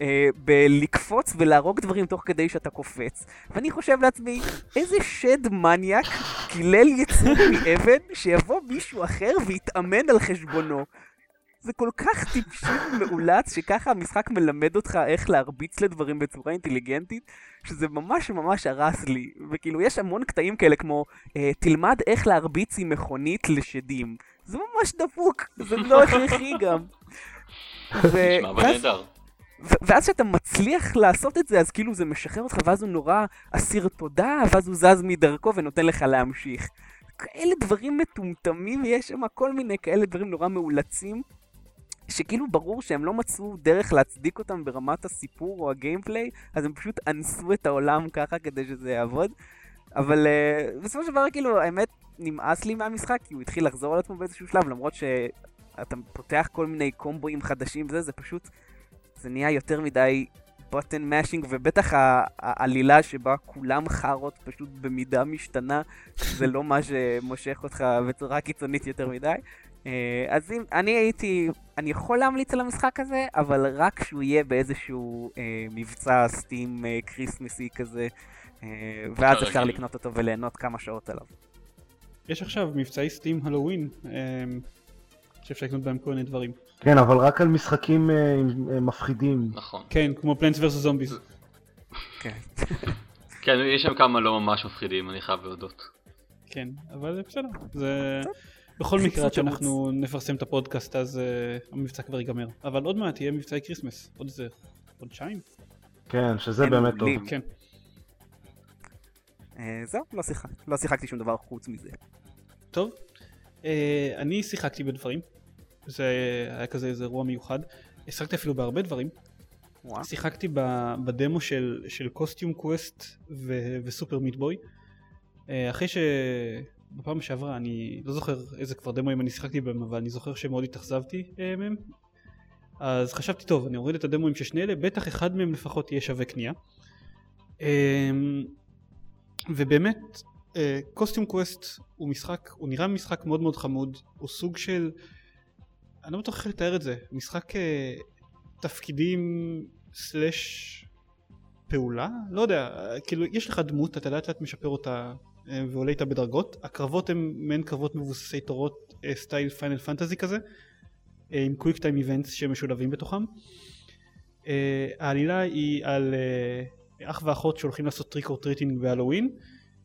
אה, בלקפוץ ולהרוג דברים תוך כדי שאתה קופץ. ואני חושב לעצמי, איזה שד מניאק קילל יצור מאבן, שיבוא מישהו אחר ויתאמן על חשבונו. זה כל כך טיפשי ומאולץ, שככה המשחק מלמד אותך איך להרביץ לדברים בצורה אינטליגנטית, שזה ממש ממש הרס לי. וכאילו, יש המון קטעים כאלה כמו, אה, תלמד איך להרביץ עם מכונית לשדים. זה ממש דפוק, זה לא הכרחי גם. [laughs] ו- נשמע נהדר. ואז כשאתה מצליח לעשות את זה, אז כאילו זה משחרר אותך, ואז הוא נורא אסיר תודה, ואז הוא זז מדרכו ונותן לך להמשיך. כאלה דברים מטומטמים, יש שם כל מיני כאלה דברים נורא מאולצים, שכאילו ברור שהם לא מצאו דרך להצדיק אותם ברמת הסיפור או הגיימפליי, אז הם פשוט אנסו את העולם ככה כדי שזה יעבוד. אבל uh, בסופו של דבר, כאילו, האמת, נמאס לי מהמשחק, כי הוא התחיל לחזור על עצמו באיזשהו שלב, למרות שאתה פותח כל מיני קומבואים חדשים וזה, זה פשוט, זה נהיה יותר מדי בוטן מאשינג, ובטח העלילה שבה כולם חארות פשוט במידה משתנה, זה לא מה שמושך אותך בצורה קיצונית יותר מדי. אה, אז אם, אני הייתי, אני יכול להמליץ על המשחק הזה, אבל רק שהוא יהיה באיזשהו אה, מבצע סטים אה, כריסמסי כזה, אה, ואז אפשר כרגיל. לקנות אותו וליהנות כמה שעות עליו. יש עכשיו מבצעי סטים הלואוין, אמ, שאפשר לקנות בהם כל מיני דברים. כן, אבל רק על משחקים אה, עם- אה, מפחידים. נכון. כן, כמו Plants Versus Zombies. כן. כן, יש שם כמה לא ממש מפחידים, אני חייב להודות. כן, אבל בסדר. זה... בכל מקרה, עד שאנחנו נפרסם את הפודקאסט, אז uh, המבצע כבר ייגמר. אבל עוד מעט יהיה מבצעי Christmas. עוד איזה חודשיים? כן, שזה הם באמת טוב. כן. אה, זהו, לא שיחק- לא שיחקתי שום דבר חוץ מזה. טוב. Uh, אני שיחקתי בדברים. זה היה כזה איזה אירוע מיוחד. שיחקתי אפילו בהרבה דברים. וואו. שיחקתי ב- בדמו של, של קוסטיום קווסט ו- וסופר מיטבוי. אה, אחרי שבפעם שעברה אני לא זוכר איזה כבר דמוים אני שיחקתי בהם אבל אני זוכר שמאוד התאכזבתי אה, מהם. אז חשבתי טוב אני אוריד את הדמוים של שני אלה בטח אחד מהם לפחות יהיה שווה קנייה. אה, ובאמת Costume Quest הוא משחק הוא נראה משחק מאוד מאוד חמוד הוא סוג של אני לא בטוח איך לתאר את זה משחק אה, תפקידים slash פעולה? לא יודע, כאילו יש לך דמות, אתה לאט לאט משפר אותה אה, ועולה איתה בדרגות, הקרבות הם מעין קרבות מבוססי תורות אה, style Final Fantasy כזה, אה, עם quick time events שמשולבים בתוכם. אה, העלילה היא על אה, אח ואחות שהולכים לעשות trick or treating בהלואוין,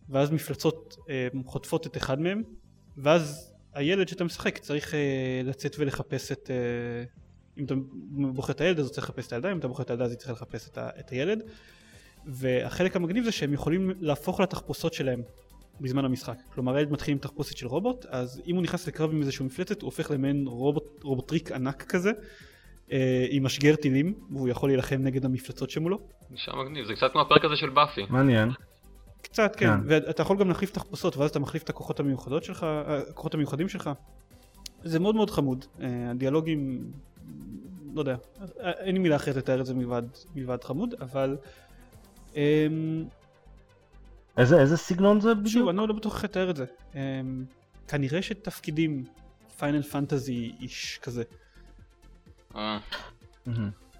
ואז מפלצות אה, חוטפות את אחד מהם, ואז הילד שאתה משחק צריך אה, לצאת ולחפש את... אה, אם אתה בוחר את הילד אז הוא צריך לחפש את הילדה, אם אתה בוחר את הילדה אז היא צריכה לחפש את, ה, את הילד. והחלק המגניב זה שהם יכולים להפוך לתחפושות שלהם בזמן המשחק. כלומר הילד מתחיל עם תחפושת של רובוט, אז אם הוא נכנס לקרב עם איזשהו מפלצת הוא הופך למעין רובוט, רובוטריק ענק כזה, אה, עם משגר טילים, והוא יכול להילחם נגד המפלצות שמולו. נשמע מגניב, זה קצת כמו הפרק הזה של באפי. מעניין. קצת כן, כן. ואתה יכול גם להחליף תחפושות ואז אתה מחליף את הכוחות המיוחדות שלך, הכוחות המיוחדים שלך. זה מאוד מאוד חמוד, אה, הדיאלוגים, לא יודע, אה, אין לי מילה אחרת לתאר את זה מלבד, מלבד חמוד, אבל אמ, איזה איזה סגנון זה בדיוק? שוב, אני לא בטוח איך לתאר את זה. אמ, כנראה שתפקידים פיינל פנטזי איש כזה. אה.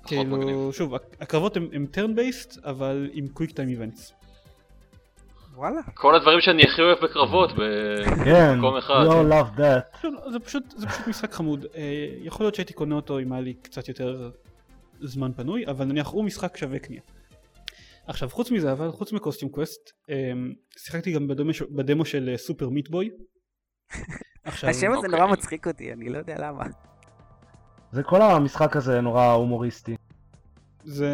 כאילו, שוב, הק- הקרבות הם, הם turn based, אבל עם quick time events. וואלה. כל הדברים שאני הכי אוהב בקרבות כן, במקום אחד. כן. I love that. לא, זה פשוט, זה פשוט משחק חמוד. אה, יכול להיות שהייתי קונה אותו אם היה לי קצת יותר זמן פנוי, אבל נניח הוא משחק שווה קנייה. עכשיו, חוץ מזה, אבל חוץ מ Costume Quest, אה, שיחקתי גם בדמו, של אה, Super Meat Boy. [laughs] השם הזה אוקיי. נורא מצחיק אותי, אני לא יודע למה. זה כל המשחק הזה נורא הומוריסטי. זה,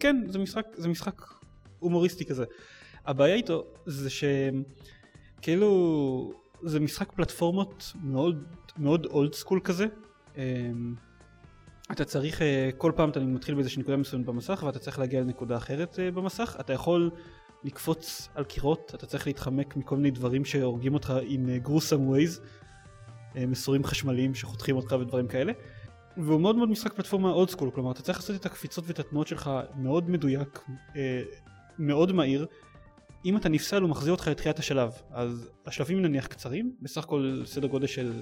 כן, זה משחק, זה משחק הומוריסטי כזה. הבעיה איתו זה שכאילו זה משחק פלטפורמות מאוד מאוד אולד סקול כזה. אתה צריך אה, כל פעם אתה מתחיל באיזושהי נקודה מסוימת במסך ואתה צריך להגיע לנקודה אחרת אה, במסך. אתה יכול לקפוץ על קירות, אתה צריך להתחמק מכל מיני דברים שהורגים אותך עם אה, gruesome ways, מסורים חשמליים שחותכים אותך ודברים כאלה. והוא מאוד מאוד משחק פלטפורמה old school, כלומר אתה צריך לעשות את הקפיצות ואת התנועות שלך מאוד מדויק, אה, מאוד מהיר. אם אתה נפסל הוא מחזיר אותך לתחילת השלב, אז השלבים נניח קצרים, בסך הכל סדר גודל של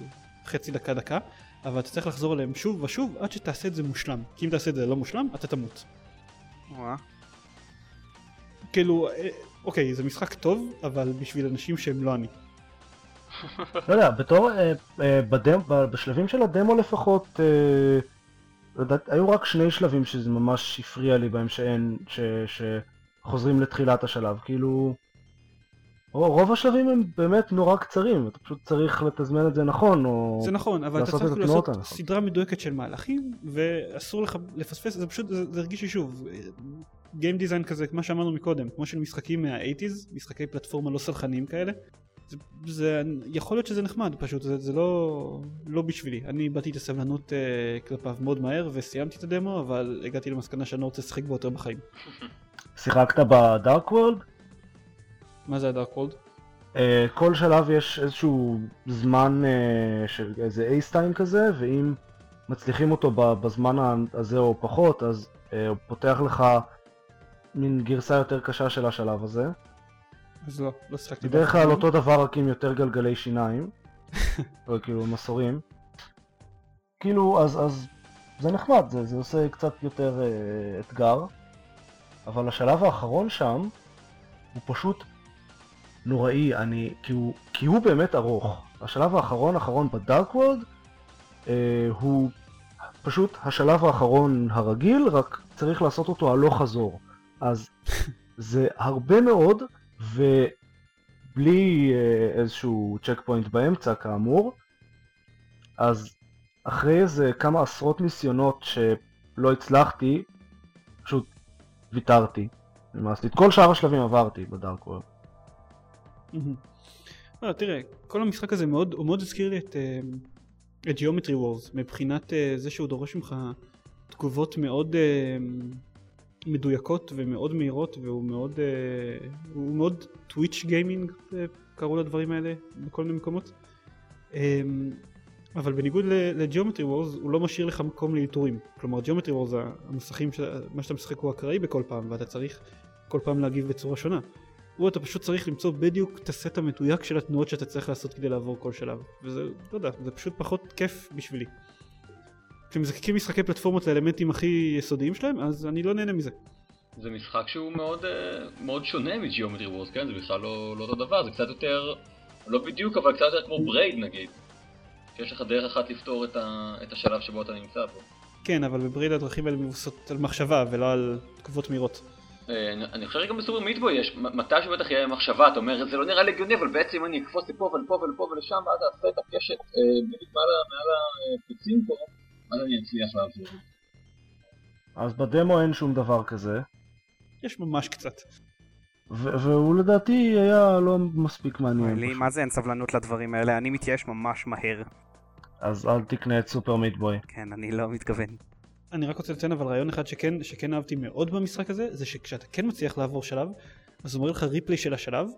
חצי דקה דקה, אבל אתה צריך לחזור עליהם שוב ושוב עד שתעשה את זה מושלם, כי אם תעשה את זה לא מושלם אתה תמות. וואה. כאילו, אה, אוקיי זה משחק טוב, אבל בשביל אנשים שהם לא אני. לא יודע, בתור, אה, אה, בדמ, ב- בשלבים של הדמו לפחות, אה, לדעת, היו רק שני שלבים שזה ממש הפריע לי בהם שאין, ש, שחוזרים לתחילת השלב, כאילו, רוב השלבים הם באמת נורא קצרים, אתה פשוט צריך לתזמן את זה נכון, או זה נכון, אבל אתה צריך לעשות הנכון. סדרה מדויקת של מהלכים, ואסור לך לפספס, זה פשוט, זה, הרגיש לי שוב, גיים דיזיין כזה, מה שאמרנו מקודם, כמו של משחקים מה-80's, משחקי פלטפורמה לא סלחניים כאלה, זה, זה, יכול להיות שזה נחמד פשוט, זה, זה לא, לא בשבילי, אני איבדתי את הסבלנות uh, כלפיו מאוד מהר וסיימתי את הדמו, אבל הגעתי למסקנה שאני לא רוצה לשחק בו יותר בחיים. [laughs] שיחקת בדארק וורלד? מה זה הדארק וולד? אה, כל שלב יש איזשהו זמן אה, של איזה אייס טיים כזה, ואם מצליחים אותו בזמן הזה או פחות, אז אה, הוא פותח לך מין גרסה יותר קשה של השלב הזה. אז לא, לא שיחקתי. בדרך כלל. אותו דבר רק עם יותר גלגלי שיניים, [laughs] או כאילו מסורים. כאילו, אז, אז זה נחמד, זה, זה עושה קצת יותר אה, אתגר, אבל השלב האחרון שם הוא פשוט נוראי, אני, כי הוא, כי הוא באמת ארוך. השלב האחרון האחרון בדארק וורלד אה, הוא פשוט השלב האחרון הרגיל, רק צריך לעשות אותו הלוך חזור. אז זה הרבה מאוד, ובלי אה, איזשהו צ'ק פוינט באמצע כאמור, אז אחרי איזה כמה עשרות ניסיונות שלא הצלחתי, פשוט ויתרתי. למעשה, את כל שאר השלבים עברתי בדארק וורלד. מהמם. לא, תראה, כל המשחק הזה מאוד, הוא מאוד הזכיר לי את, אה, את Geometry Wars, מבחינת אה, זה שהוא דורש ממך תגובות מאוד אה, מדויקות ומאוד מהירות, והוא מאוד, אה, הוא מאוד טוויץ' גיימינג, אה, קראו לדברים האלה בכל מיני מקומות. אבל בניגוד ל-Geometry Wars, הוא לא משאיר לך מקום לאלתורים. כלומר, Geometry Wars, המסכים, של- מה שאתה משחק הוא אקראי בכל פעם, ואתה צריך כל פעם להגיב בצורה שונה. הוא אתה פשוט צריך למצוא בדיוק את הסט המדויק של התנועות שאתה צריך לעשות כדי לעבור כל שלב וזה לא יודע זה פשוט פחות כיף בשבילי. כשמזקקים משחקי פלטפורמות לאלמנטים הכי יסודיים שלהם אז אני לא נהנה מזה. זה משחק שהוא מאוד, אה, מאוד שונה מ Geometry Wars, כן? זה בכלל לא, לא אותו דבר, זה קצת יותר, לא בדיוק, אבל קצת יותר כמו Braid נגיד. שיש לך דרך אחת לפתור את, ה... את השלב שבו אתה נמצא בו. כן, אבל בברית הדרכים האלה מבוססות על מחשבה ולא על תקופות מהירות. אה, אני- חושב שגם בסופר מיטבוי יש, מתי שבטח יהיה מחשבה, אתה אומר, זה לא נראה לי הגיוני, אבל בעצם אני אקפוץ לפה ולפה ולפה ולשם, ואז אעשה את הקשת אה, בדיוק מעל הפיצים פה, אז אני אצליח לעבור. אז בדמו אין שום דבר כזה, יש ממש קצת. והוא לדעתי היה לא מספיק מעניין. לי. מה זה אין סבלנות לדברים האלה, אני מתייאש ממש מהר. אז אל תקנה את סופר מיטבוי. כן, אני לא מתכוון. אני רק רוצה לציין אבל רעיון אחד שכן, שכן אהבתי מאוד במשחק הזה, זה שכשאתה כן מצליח לעבור שלב, אז הוא מראה לך ריפלי של השלב,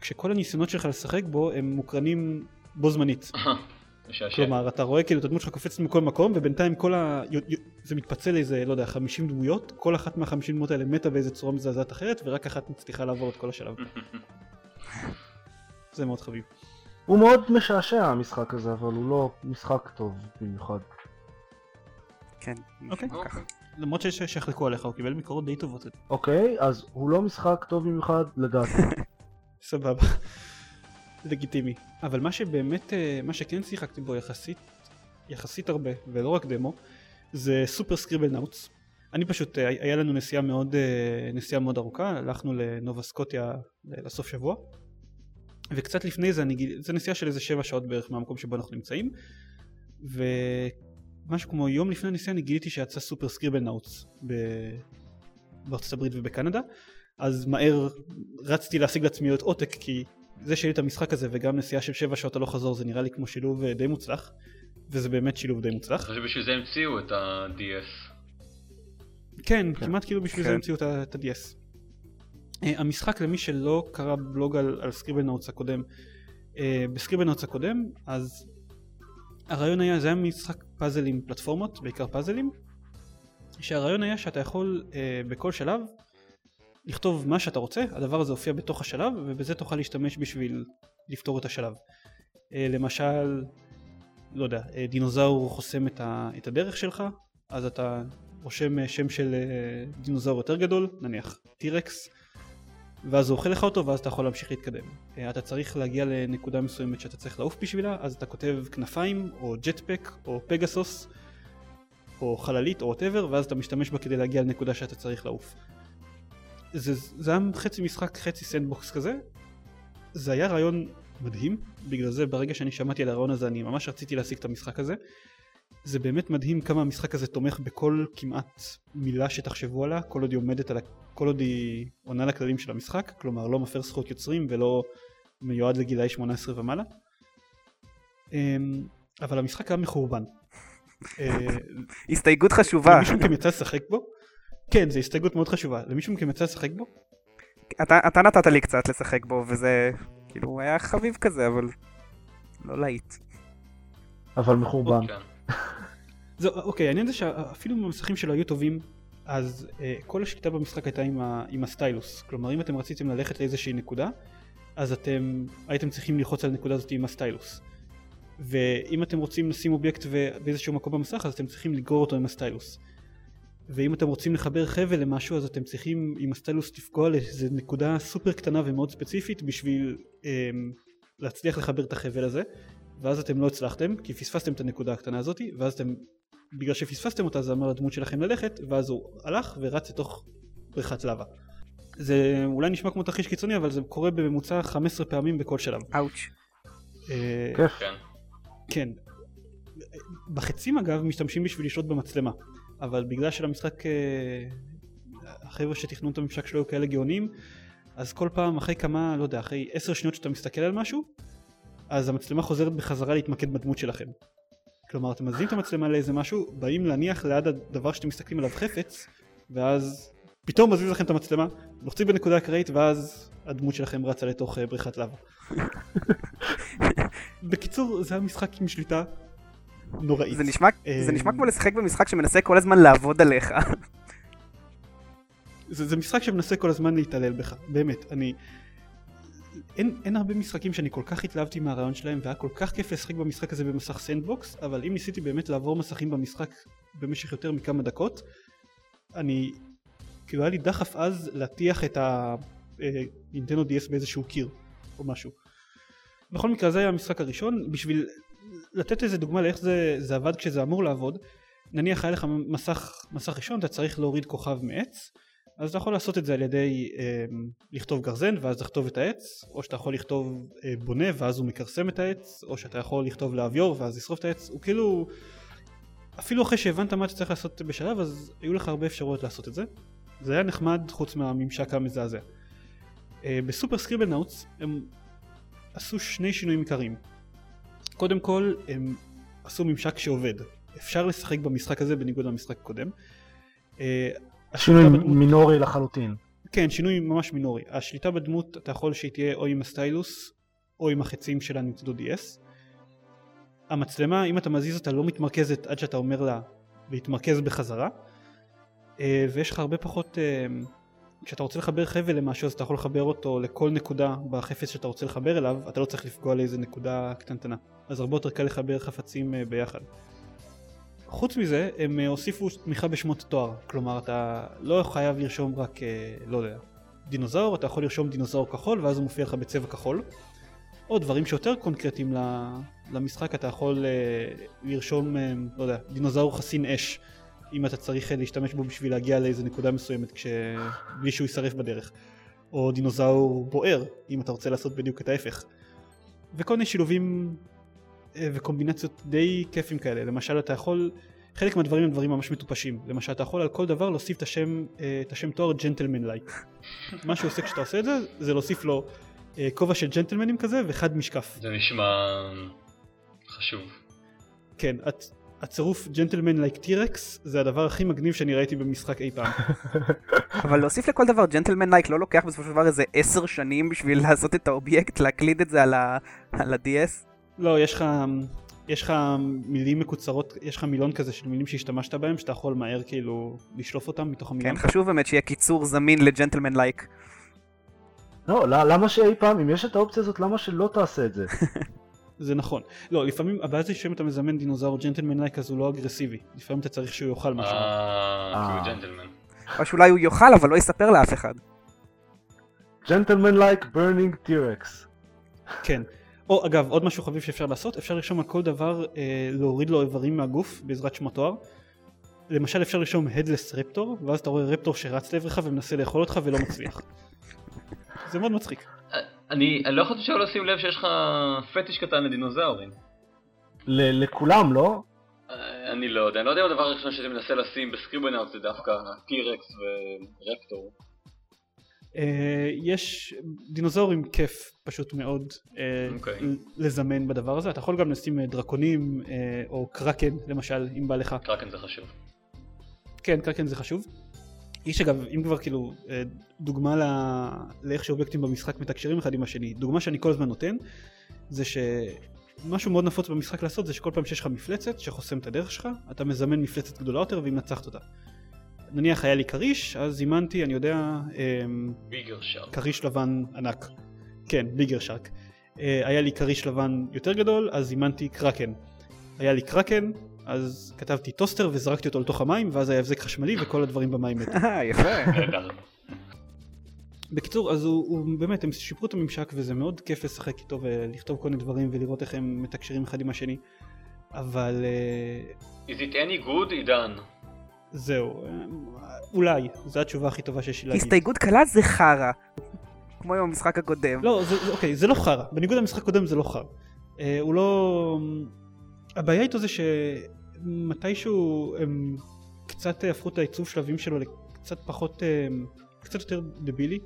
כשכל הניסיונות שלך לשחק בו הם מוקרנים בו זמנית. [laughs] כלומר, אתה רואה כאילו את הדמות שלך קופצת מכל מקום, ובינתיים כל ה... זה מתפצל לאיזה, לא יודע, 50 דמויות, כל אחת מה-50 דמויות האלה מתה באיזה צורה מזעזעת אחרת, ורק אחת מצליחה לעבור את כל השלב. [laughs] זה מאוד חביב. הוא מאוד משעשע המשחק הזה, אבל הוא לא משחק טוב במיוחד. כן, אוקיי. למרות שיש שיחלקו עליך, הוא קיבל ביקורות די טובות. אוקיי, אז הוא לא משחק טוב במיוחד לדעתי. [laughs] סבבה. לגיטימי. אבל מה שבאמת, אה, מה שכן שיחקתי בו יחסית, יחסית הרבה, ולא רק דמו, זה סופר סקריבל נאוטס. אני פשוט, אה, היה לנו נסיעה מאוד, אה, נסיעה מאוד ארוכה, הלכנו לנובה סקוטיה לסוף שבוע, וקצת לפני זה, אני, זה נסיעה של איזה שבע שעות בערך מהמקום שבו אנחנו נמצאים, ומשהו כמו יום לפני הנסיעה אני גיליתי שיצא סופר סקריבל נאוטס ב- בארצות הברית ובקנדה, אז מהר רצתי להשיג לעצמי עוד עותק כי זה שיהיה לי את המשחק הזה וגם נסיעה של שבע שעות הלוך חזור זה נראה לי כמו שילוב אה, די מוצלח וזה באמת שילוב די אני מוצלח חושב שבשביל זה המציאו את ה-DS. כן כמעט כאילו בשביל זה כן. המציאו את ה-DS. אה, המשחק למי שלא קרא בלוג על, על Scribblenauts הקודם אה, ב Scribblenauts הקודם אז הרעיון היה זה היה משחק פאזל עם פלטפורמות בעיקר פאזלים שהרעיון היה שאתה יכול אה, בכל שלב לכתוב מה שאתה רוצה, הדבר הזה הופיע בתוך השלב ובזה תוכל להשתמש בשביל לפתור את השלב. אה, למשל, לא יודע, אה, דינוזאור חוסם את, ה, את הדרך שלך, אז אתה רושם אה, שם של אה, דינוזאור יותר גדול, נניח T-Rex, ואז הוא אוכל לך אותו ואז אתה יכול להמשיך להתקדם. אה, אתה צריך להגיע לנקודה מסוימת שאתה צריך לעוף בשבילה, אז אתה כותב כנפיים, או jetpack, או פגסוס, או חללית, או whatever, ואז אתה משתמש בה כדי להגיע לנקודה שאתה צריך לעוף. זה, זה היה חצי משחק חצי sandbox כזה זה היה רעיון מדהים בגלל זה ברגע שאני שמעתי על הרעיון הזה אני ממש רציתי להשיג את המשחק הזה זה באמת מדהים כמה המשחק הזה תומך בכל כמעט מילה שתחשבו עליה כל עוד היא עומדת על ה... כל עוד היא עונה לכללים של המשחק כלומר לא מפר זכויות יוצרים ולא מיועד לגילאי 18 ומעלה אמ, אבל המשחק היה מחורבן אה, הסתייגות חשובה. למישהו מכם יצא לשחק בו? כן, זו הסתייגות מאוד חשובה. למישהו מכם יצא לשחק בו? אתה, אתה נתת לי קצת לשחק בו, וזה כאילו הוא היה חביב כזה, אבל לא להיט. אבל מחורבן. זו, אוקיי, העניין זה שאפילו אם המסכים שלו היו טובים, אז אה, כל השליטה במשחק הייתה עם, ה, עם ה stylus. כלומר, אם אתם רציתם ללכת לאיזושהי נקודה, אז אתם הייתם צריכים ללחוץ על הנקודה הזאת עם ה stylus. ואם אתם רוצים לשים אובייקט באיזשהו מקום במסך, אז אתם צריכים לגרור אותו עם ה stylus. ואם אתם רוצים לחבר חבל למשהו, אז אתם צריכים עם ה stylus לפגוע לאיזו נקודה סופר קטנה ומאוד ספציפית בשביל אה, להצליח לחבר את החבל הזה. ואז אתם לא הצלחתם, כי פספסתם את הנקודה הקטנה הזאת, ואז אתם, בגלל שפספסתם אותה זה אמר לדמות שלכם ללכת, ואז הוא הלך ורץ לתוך בריכת לבה. זה אולי נשמע כמו תרחיש קיצוני, אבל זה קורה בממוצע 15 פעמים בכל שלב. אאוץ'. אה, כיף. כן. כן. בחצים אגב משתמשים בשביל לשלוט במצלמה, אבל בגלל שלמשחק אה, החבר'ה שתכננו את הממשק שלו היו כאלה גאונים, אז כל פעם אחרי כמה, לא יודע, אחרי עשר שניות שאתה מסתכל על משהו, אז המצלמה חוזרת בחזרה להתמקד בדמות שלכם. כלומר אתם מזיזים את המצלמה לאיזה משהו, באים להניח ליד הדבר שאתם מסתכלים עליו חפץ, ואז פתאום מזיז לכם את המצלמה, לוחצים בנקודה אקראית ואז הדמות שלכם רצה לתוך אה, בריכת לבה. [laughs] בקיצור זה היה משחק עם שליטה נוראית. זה נשמע, אה, זה נשמע כמו לשחק במשחק שמנסה כל הזמן לעבוד עליך. זה, זה משחק שמנסה כל הזמן להתעלל בך, באמת, אני... אין, אין הרבה משחקים שאני כל כך התלהבתי מהרעיון שלהם והיה כל כך כיף לשחק במשחק הזה במסך sandbox אבל אם ניסיתי באמת לעבור מסכים במשחק במשך יותר מכמה דקות אני כאילו היה לי דחף אז להטיח את הנינטנדו DS באיזשהו קיר או משהו. בכל מקרה זה היה המשחק הראשון בשביל לתת איזה דוגמה לאיך זה, זה עבד כשזה אמור לעבוד, נניח היה לך מסך, מסך ראשון, אתה צריך להוריד כוכב מעץ, אז אתה יכול לעשות את זה על ידי אה, לכתוב גרזן ואז לכתוב את העץ, או שאתה יכול לכתוב אה, בונה ואז הוא מכרסם את העץ, או שאתה יכול לכתוב לאביור ואז לשרוף את העץ, הוא כאילו, אפילו אחרי שהבנת מה אתה צריך לעשות בשלב, אז היו לך הרבה אפשרויות לעשות את זה. זה היה נחמד חוץ מהממשק המזעזע. אה, בסופר סקריבל נאוטס הם עשו שני שינויים עיקריים. קודם כל הם עשו ממשק שעובד. אפשר לשחק במשחק הזה בניגוד למשחק הקודם. אה, שינוי. מינורי לחלוטין. כן, שינוי ממש מינורי. השליטה בדמות אתה יכול שהיא תהיה או עם הסטיילוס או עם החצים של הנצדו DS. המצלמה אם אתה מזיז אותה לא מתמרכזת עד שאתה אומר לה להתמרכז בחזרה. אה, ויש לך הרבה פחות כשאתה רוצה לחבר חבל למשהו אז אתה יכול לחבר אותו לכל נקודה בחפץ שאתה רוצה לחבר אליו, אתה לא צריך לפגוע לאיזה נקודה קטנטנה. אז הרבה יותר קל לחבר חפצים אה, ביחד. חוץ מזה, הם אה, הוסיפו תמיכה בשמות תואר, כלומר אתה לא חייב לרשום רק, אה, לא יודע, דינוזאור, אתה יכול לרשום דינוזאור כחול ואז הוא מופיע לך בצבע כחול. או דברים שיותר קונקרטיים למשחק, אתה יכול לרשום, לא יודע, דינוזאור חסין אש. אם אתה צריך להשתמש בו בשביל להגיע לאיזה נקודה מסוימת כש... בלי שהוא יישרף בדרך. או דינוזאור בוער, אם אתה רוצה לעשות בדיוק את ההפך. וכל מיני שילובים אה, וקומבינציות די כיפים כאלה. למשל אתה יכול, חלק מהדברים הם דברים ממש מטופשים. למשל אתה יכול על כל דבר להוסיף את השם, אה, את השם תואר gentleman-like. [laughs] מה שעושה כשאתה עושה את זה, זה להוסיף לו אה, כובע של ג'נטלמנים כזה וחד משקף. זה נשמע חשוב. כן, את הצירוף gentleman-like T-Rex זה הדבר הכי מגניב שאני ראיתי במשחק אי פעם. [laughs] אבל להוסיף לכל דבר gentlemanlike לא לוקח בסופו של דבר איזה עשר שנים בשביל לעשות את האובייקט, להקליד את זה על ה-DS? לא, יש לך... יש לך מילים מקוצרות, יש לך מילון כזה של מילים שהשתמשת בהם, שאתה יכול מהר כאילו לשלוף אותם מתוך המילון. כן, חשוב באמת שיהיה קיצור זמין ל gentlemanlike. לא, למה שאי פעם, אם יש את האופציה הזאת, למה שלא תעשה את זה? [laughs] זה נכון. לא, לפעמים הבעיה זה שאם אתה מזמן דינוזאור gentlemanlike אז הוא לא אגרסיבי. לפעמים אתה צריך שהוא יאכל משהו. אה, כי הוא ג'נטלמן. או שאולי הוא יאכל אבל לא יספר לאף אחד. gentlemanlike burning T-Rex. כן. או אגב, עוד משהו חביב שאפשר לעשות, אפשר לרשום על כל דבר אה, להוריד לו איברים מהגוף בעזרת שמו תואר. למשל אפשר לרשום headless raptor, ואז אתה רואה raptor שרץ לעברך ומנסה לאכול אותך ולא מצליח. זה מאוד מצחיק. אני, אני לא יכולתי שלא לשים לב שיש לך פטיש קטן לדינוזאורים. לכולם, לא? אה, אני לא יודע, אני לא יודע אם הדבר הראשון שאני מנסה לשים בסקריבנאוט זה דווקא טירקס ורפטור. אה, יש דינוזאורים כיף פשוט מאוד אה, אוקיי. לזמן בדבר הזה, אתה יכול גם לשים דרקונים או קרקן למשל אם בא לך. קרקן זה חשוב. כן, קרקן זה חשוב. יש אגב, אם כבר כאילו אה, דוגמה לא... לאיך שאובייקטים במשחק מתקשרים אחד עם השני, דוגמה שאני כל הזמן נותן, זה שמשהו מאוד נפוץ במשחק לעשות זה שכל פעם שיש לך מפלצת שחוסם את הדרך שלך, אתה מזמן מפלצת גדולה יותר והיא מנצחת אותה. נניח היה לי כריש, אז זימנתי, אני יודע, ביגר שרק. כריש לבן ענק. כן, bigger shark. אה, היה לי כריש לבן יותר גדול, אז זימנתי קראקן. היה לי קראקן, אז כתבתי טוסטר וזרקתי אותו לתוך המים ואז היה הבזק חשמלי וכל הדברים במים מתו. אה, יפה. בקיצור אז הוא, הוא באמת הם שיפרו את הממשק וזה מאוד כיף לשחק איתו ולכתוב כל מיני דברים ולראות איך הם מתקשרים אחד עם השני אבל uh, Is it any good עידן? זהו אולי זו התשובה הכי טובה שיש לי להגיד. הסתייגות קלה זה חרא כמו עם המשחק הקודם. לא זה, אוקיי זה לא חרא בניגוד למשחק הקודם זה לא חרא. Uh, הוא לא הבעיה איתו זה שמתישהו הם קצת הפכו את העיצוב שלבים שלו לקצת פחות, אה, קצת יותר דבילי.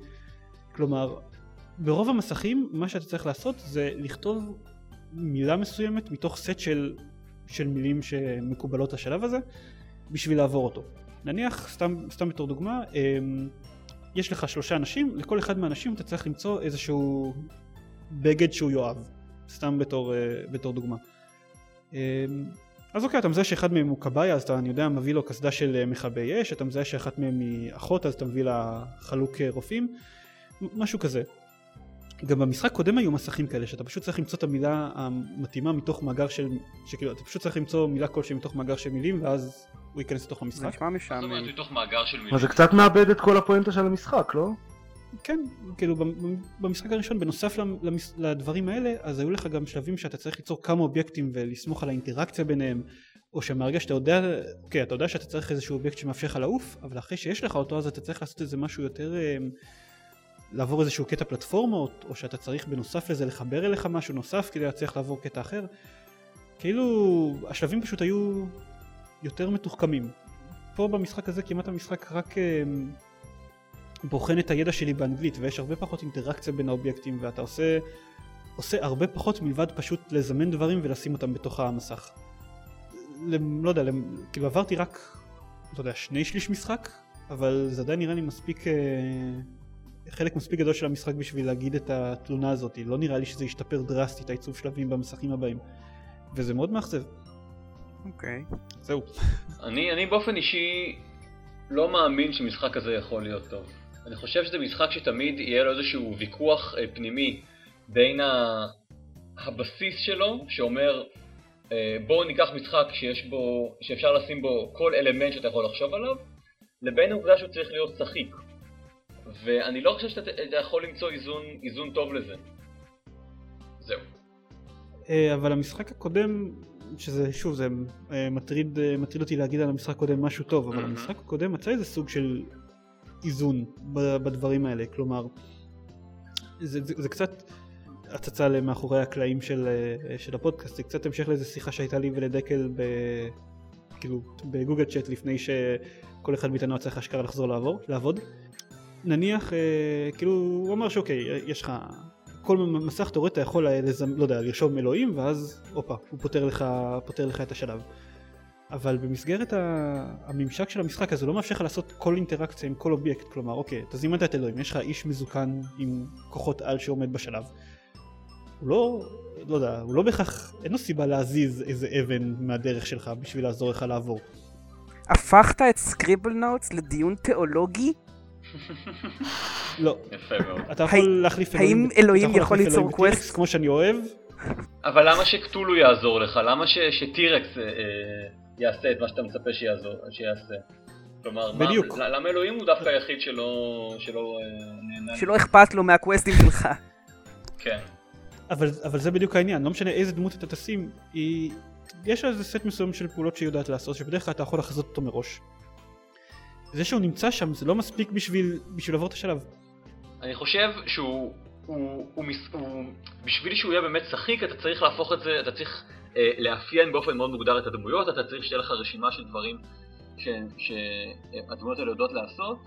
כלומר, ברוב המסכים מה שאתה צריך לעשות זה לכתוב מילה מסוימת מתוך סט של, של מילים שמקובלות לשלב הזה בשביל לעבור אותו. נניח, סתם, סתם בתור דוגמה, אה, יש לך שלושה אנשים, לכל אחד מהאנשים אתה צריך למצוא איזשהו בגד שהוא יאהב, סתם בתור, אה, בתור דוגמה. אמ, אז אוקיי, אתה מזהה שאחד מהם הוא כבאי, אז אתה, אני יודע, מביא לו קסדה של אה, מכבי אש, אתה מזהה שאחת מהם היא אחות, אז אתה מביא לה חלוק אה, רופאים, משהו כזה. גם במשחק קודם היו מסכים כאלה, שאתה פשוט צריך למצוא את המילה המתאימה מתוך מאגר של, שכאילו, אתה פשוט צריך למצוא מילה כלשהי מתוך מאגר של מילים, ואז הוא ייכנס לתוך המשחק. נשמע משעמם. מתוך מאגר של מילים. זה קצת מאבד את כל הפואנטה של המשחק, לא? כן, כאילו במשחק הראשון בנוסף למס... לדברים האלה אז היו לך גם שלבים שאתה צריך ליצור כמה אובייקטים ולסמוך על האינטראקציה ביניהם או שמהרגע שאתה יודע, אוקיי, אתה יודע שאתה צריך איזשהו אובייקט שמאפשר לך לעוף אבל אחרי שיש לך אותו אז אתה צריך לעשות איזה משהו יותר אה, לעבור איזשהו קטע פלטפורמות או שאתה צריך בנוסף לזה לחבר אליך משהו נוסף כדי להצליח לעבור קטע אחר כאילו השלבים פשוט היו יותר מתוחכמים פה במשחק הזה כמעט המשחק רק אה, בוחן את הידע שלי באנגלית ויש הרבה פחות אינטראקציה בין האובייקטים ואתה עושה עושה הרבה פחות מלבד פשוט לזמן דברים ולשים אותם בתוך המסך. לא יודע, כאילו עברתי רק, לא יודע, שני שליש משחק, אבל זה עדיין נראה לי מספיק, אה, חלק מספיק גדול של המשחק בשביל להגיד את התלונה הזאת, לא נראה לי שזה ישתפר דרסטית העיצוב שלבים במסכים הבאים, וזה מאוד מאכזב. אוקיי. Okay. זהו. אני, אני באופן אישי לא מאמין שמשחק כזה יכול להיות טוב. אני חושב שזה משחק שתמיד יהיה לו איזשהו ויכוח אה, פנימי בין ה... הבסיס שלו, שאומר אה, בואו ניקח משחק שיש בו, שאפשר לשים בו כל אלמנט שאתה יכול לחשוב עליו, לבין העובדה שהוא צריך להיות צחיק. ואני לא חושב שאתה יכול למצוא איזון, איזון טוב לזה. זהו. אה, אבל המשחק הקודם, שזה שוב, זה אה, מטריד, מטריד אותי להגיד על המשחק הקודם משהו טוב, אבל mm-hmm. המשחק הקודם מצא איזה סוג של איזון בדברים האלה, כלומר, זה, זה, זה קצת הצצה למאחורי הקלעים של, אה, של הפודקאסט, זה קצת המשך לאיזה שיחה שהייתה לי ולדקל ב, כאילו, בגוגל צ'אט לפני שכל אחד מאיתנו צריך אשכרה לחזור לעבור, לעבוד. נניח, אה, כאילו, הוא אמר שאוקיי, יש לך כל מסך רואה אתה יכול, לזמ, לא יודע, לרשום אלוהים ואז, הופה, הוא פותר לך, פותר לך את השלב. אבל במסגרת הממשק של המשחק הזה לא מאפשר לך לעשות כל אינטראקציה עם כל אובייקט, כלומר אוקיי, אתה זימנת את אלוהים, יש לך איש מזוקן עם כוחות על שעומד בשלב. הוא לא, לא יודע, הוא לא בהכרח, אין לו סיבה להזיז איזה אבן מהדרך שלך בשביל לעזור לך לעבור. הפכת את Scribblenauts לדיון תיאולוגי? לא. יפה מאוד. אתה יכול להחליף אלוהים, האם אלוהים יכול ליצור קווסט? כמו שאני אוהב. אבל למה שקטולו יעזור לך? למה שטירקס אה, יעשה את מה שאתה מצפה שיעשה? כלומר, בדיוק. מה, למה אלוהים הוא דווקא היחיד שלא, שלא אה, נהנה? שלא אכפת לו מהקווסטים שלך. כן. אבל, אבל זה בדיוק העניין, לא משנה איזה דמות אתה תשים, היא... יש איזה סט מסוים של פעולות שהיא יודעת לעשות, שבדרך כלל אתה יכול לחזות אותו מראש. זה שהוא נמצא שם זה לא מספיק בשביל, בשביל לעבור את השלב. אני חושב שהוא... הוא, הוא, הוא, בשביל שהוא יהיה באמת צחיק אתה צריך להפוך את זה, אתה צריך אה, לאפיין באופן מאוד מוגדר את הדמויות, אתה צריך שתהיה לך רשימה של דברים שהדמויות האלה יודעות לעשות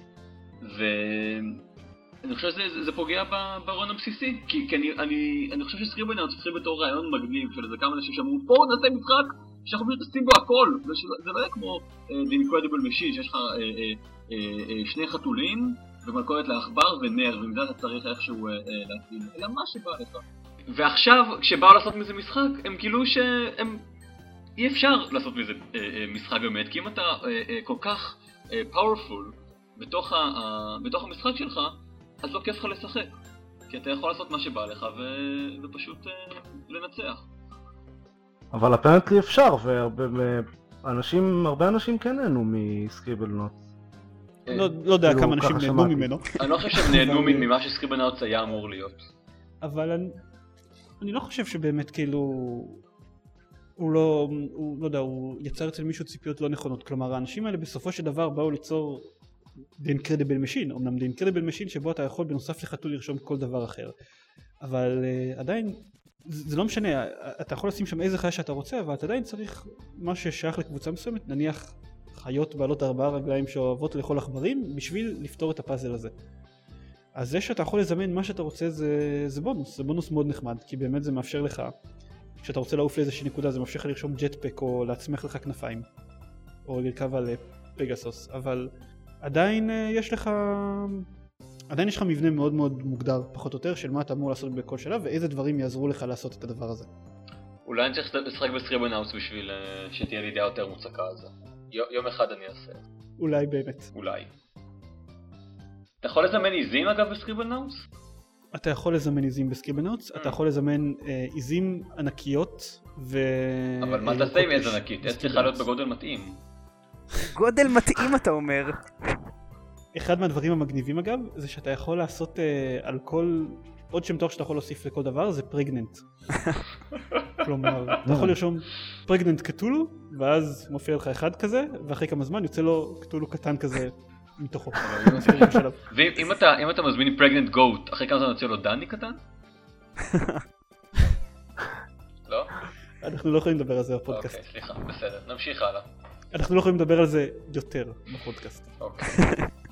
ואני חושב שזה זה פוגע ברעיון הבסיסי כי, כי אני, אני, אני חושב שסקריבנר התחיל בתור רעיון מגניב של איזה כמה אנשים שאמרו בואו נעשה משחק שאנחנו פשוט עושים בו הכל. זה לא יהיה כמו uh, The Incredible Machine שיש לך uh, uh, שני חתולים ומלכודת לעכבר ונר ועם אתה צריך איכשהו uh, להפעיל. אלא מה שבא לך. ועכשיו כשבאו לעשות מזה משחק הם גילו שהם אי אפשר לעשות מזה משחק באמת כי אם אתה כל כך פאורפול בתוך, המשחק שלך אז לא כיף לך לשחק. כי אתה יכול לעשות מה שבא לך ו... ופשוט לנצח אבל אפרנטלי אפשר והרבה אנשים, הרבה אנשים כן נהנו מסקריבל נוטס לא, לא יודע כאילו, כמה אנשים נהנו ממנו. אני לא חושב שהם נהנו ממה שסקריבל נוטס היה אמור להיות. אבל אני, אני לא חושב שבאמת כאילו הוא לא, הוא לא יודע, הוא יצר אצל מישהו ציפיות לא נכונות. כלומר האנשים האלה בסופו של דבר באו ליצור The Incredible Machine, אמנם The Incredible Machine שבו אתה יכול בנוסף לחתול לרשום כל דבר אחר. אבל uh, עדיין זה לא משנה, אתה יכול לשים שם איזה חיה שאתה רוצה, אבל אתה עדיין צריך מה ששייך לקבוצה מסוימת, נניח חיות בעלות ארבעה רגליים שאוהבות לאכול עכברים, בשביל לפתור את הפאזל הזה. אז זה שאתה יכול לזמן מה שאתה רוצה זה, זה בונוס, זה בונוס מאוד נחמד, כי באמת זה מאפשר לך, כשאתה רוצה לעוף לאיזושהי נקודה זה מאפשר לך לרשום ג'טפק או להצמיח לך כנפיים, או לרכב על פגסוס, אבל עדיין אה, יש לך עדיין יש לך מבנה מאוד מאוד מוגדר פחות או יותר של מה אתה אמור לעשות בכל שלב ואיזה דברים יעזרו לך לעשות את הדבר הזה. אולי אני צריך לשחק ב Scribblenauts בשביל אה, שתהיה לי דעה יותר מוצקה על זה. יום אחד אני אעשה. אולי באמת. אולי. אתה יכול לזמן עיזים אגב בסקריבנאוס? אתה יכול לזמן עיזים ב Scribblenauts, אתה mm. יכול לזמן אה, עיזים ענקיות ו... אבל מה תעשה עם עז ענקית? עז צריכה להיות בגודל מתאים. גודל מתאים אתה אומר. אחד מהדברים המגניבים אגב, זה שאתה יכול לעשות אה, על כל, עוד שם תואר שאתה יכול להוסיף לכל דבר זה פרגננט. [laughs] כלומר, אתה יכול לרשום פרגננט קטולו, ואז מופיע לך אחד כזה, ואחרי כמה זמן יוצא לו קטולו קטן כזה מתוכו. ואם אתה, אם אתה מזמין פרגננט גוט, אחרי כמה זמן יוצא לו דני קטן? [laughs] לא? אנחנו לא יכולים לדבר על זה בפודקאסט. אוקיי, סליחה, בסדר, נמשיך הלאה. אנחנו לא יכולים לדבר על זה יותר בפודקאסט. אוקיי. [laughs]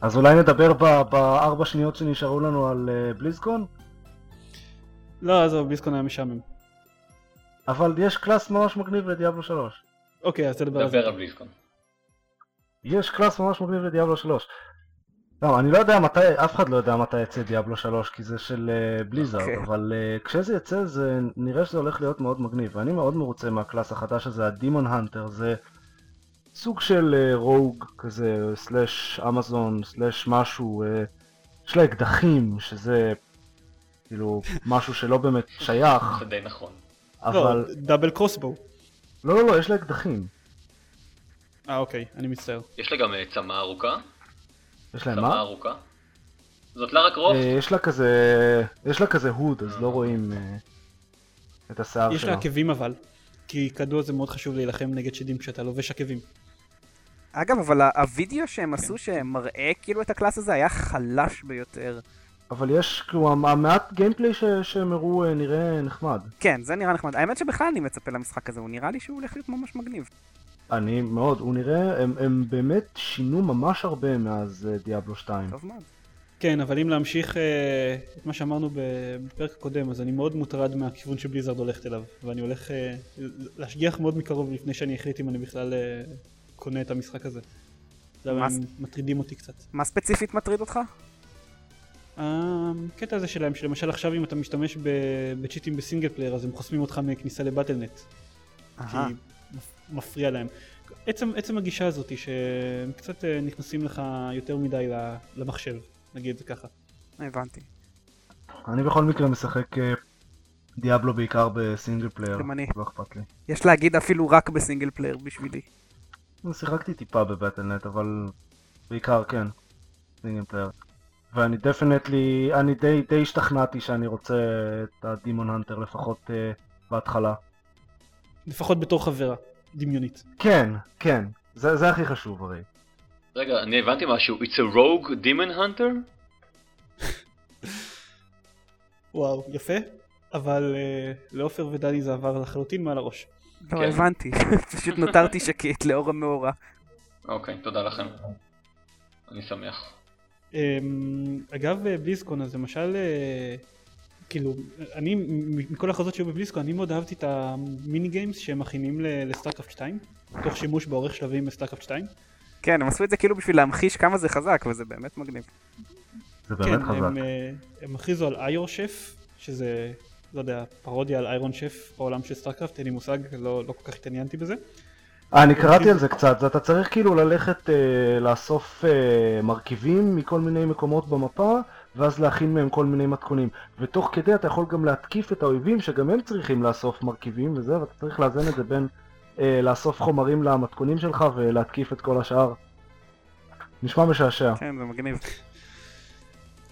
אז אולי נדבר ב- בארבע שניות שנשארו לנו על אה, בליזקון? לא, עזוב, בליזקון היה משעמם. אבל יש class ממש מגניב לדיאבלו 3. אוקיי, אז תדבר על זה. דבר על בליזקון. יש class ממש מגניב לדיאבלו 3. לא, אני לא יודע מתי, אף אחד לא יודע מתי יצא דיאבלו 3 כי זה של אה, בליזארד, אוקיי. אבל אה, כשזה יצא זה נראה שזה הולך להיות מאוד מגניב, ואני מאוד מרוצה מה class החדש הזה, ה demon hunter, זה סוג של uh, רוג כזה, סלאש אמזון, סלאש משהו, uh, יש לה אקדחים, שזה כאילו משהו שלא באמת שייך, זה די נכון. לא, אבל... דאבל קרוסבו. לא, לא, לא, יש לה אקדחים. אה, אוקיי, אני מצטער. יש לה גם אה, צמא ארוכה. יש להם צמא מה? ארוכה. זאת לארה קרופט? אה, יש לה כזה, יש לה כזה הוד, אז לא רואים אה, את השיער יש שלה. לה עקבים אבל. כי כידוע זה מאוד חשוב להילחם נגד שדים כשאתה לובש עקבים. אגב, אבל הווידאו שהם עשו שמראה כאילו את ה class הזה היה חלש ביותר. אבל יש, כאילו, המ- המעט gameplay ש- שהם הראו אה, נראה נחמד. כן, זה נראה נחמד. האמת שבכלל אני מצפה למשחק הזה, הוא נראה לי שהוא הולך להיות ממש מגניב. אני מאוד, הוא נראה, הם, הם באמת שינו ממש הרבה מאז אה, דיאבלו 2. טוב מאוד. כן, אבל אם להמשיך אה, את מה שאמרנו בפרק הקודם, אז אני מאוד מוטרד מהכיוון שבליזרד הולכת אליו. ואני הולך אה, להשגיח מאוד מקרוב לפני שאני אחליט אם אני בכלל אה, קונה את המשחק הזה. זה מה הם מטרידים אותי קצת. מה ספציפית מטריד אותך? הקטע הזה שלהם, שלמשל עכשיו אם אתה משתמש ב- בצ'יטים ב single player, אז הם חוסמים אותך מכניסה ל Battle.net. כי מפריע להם. עצם, עצם הגישה הזאת שהם קצת אה, נכנסים לך יותר מדי ל- למחשב, נגיד את זה ככה. הבנתי. אני בכל מקרה משחק אה, דיאבלו בעיקר ב single player, גם אני. לא אכפת לי. יש להגיד אפילו רק ב single player בשבילי. שיחקתי טיפה ב Battle.net, אבל בעיקר כן, single player. ואני definitely, אני די, די השתכנעתי שאני רוצה את ה demon hunter לפחות אה, בהתחלה. לפחות בתור חברה, דמיונית. כן, כן, זה, זה הכי חשוב הרי. רגע, אני הבנתי משהו. It's a rogue demon hunter? וואו, יפה, אבל אה, לעופר ודני זה עבר לחלוטין מעל הראש. לא כן. הבנתי, [laughs] פשוט [laughs] נותרתי שקט לאור המאורע. אוקיי, תודה לכם. אני שמח. אמ, אגב אה, בליזקון אז למשל אה, כאילו אני מכל ההכרזות שהיו בבליזקון אני מאוד אהבתי את ה mini games שהם מכינים ל- לסטארקרפט 2 תוך שימוש בעורך שלבים בסטארקרפט 2 כן, הם עשו את זה כאילו בשביל להמחיש כמה זה חזק, וזה באמת מגניב. זה כן באמת חזק. הם, אה, הם הכריזו על Aiur Chef שזה לא יודע פרודיה על Iron Chef בעולם של סטארקרפט אין לי מושג לא, לא כל כך התעניינתי בזה אה, אני קראתי על זה קצת, אתה צריך כאילו ללכת אה, לאסוף אה, מרכיבים מכל מיני מקומות במפה, ואז להכין מהם כל מיני מתכונים. ותוך כדי אתה יכול גם להתקיף את האויבים, שגם הם צריכים לאסוף מרכיבים וזה, ואתה צריך לאזן את זה בין אה, לאסוף חומרים למתכונים שלך ולהתקיף את כל השאר. נשמע משעשע. כן, זה מגניב.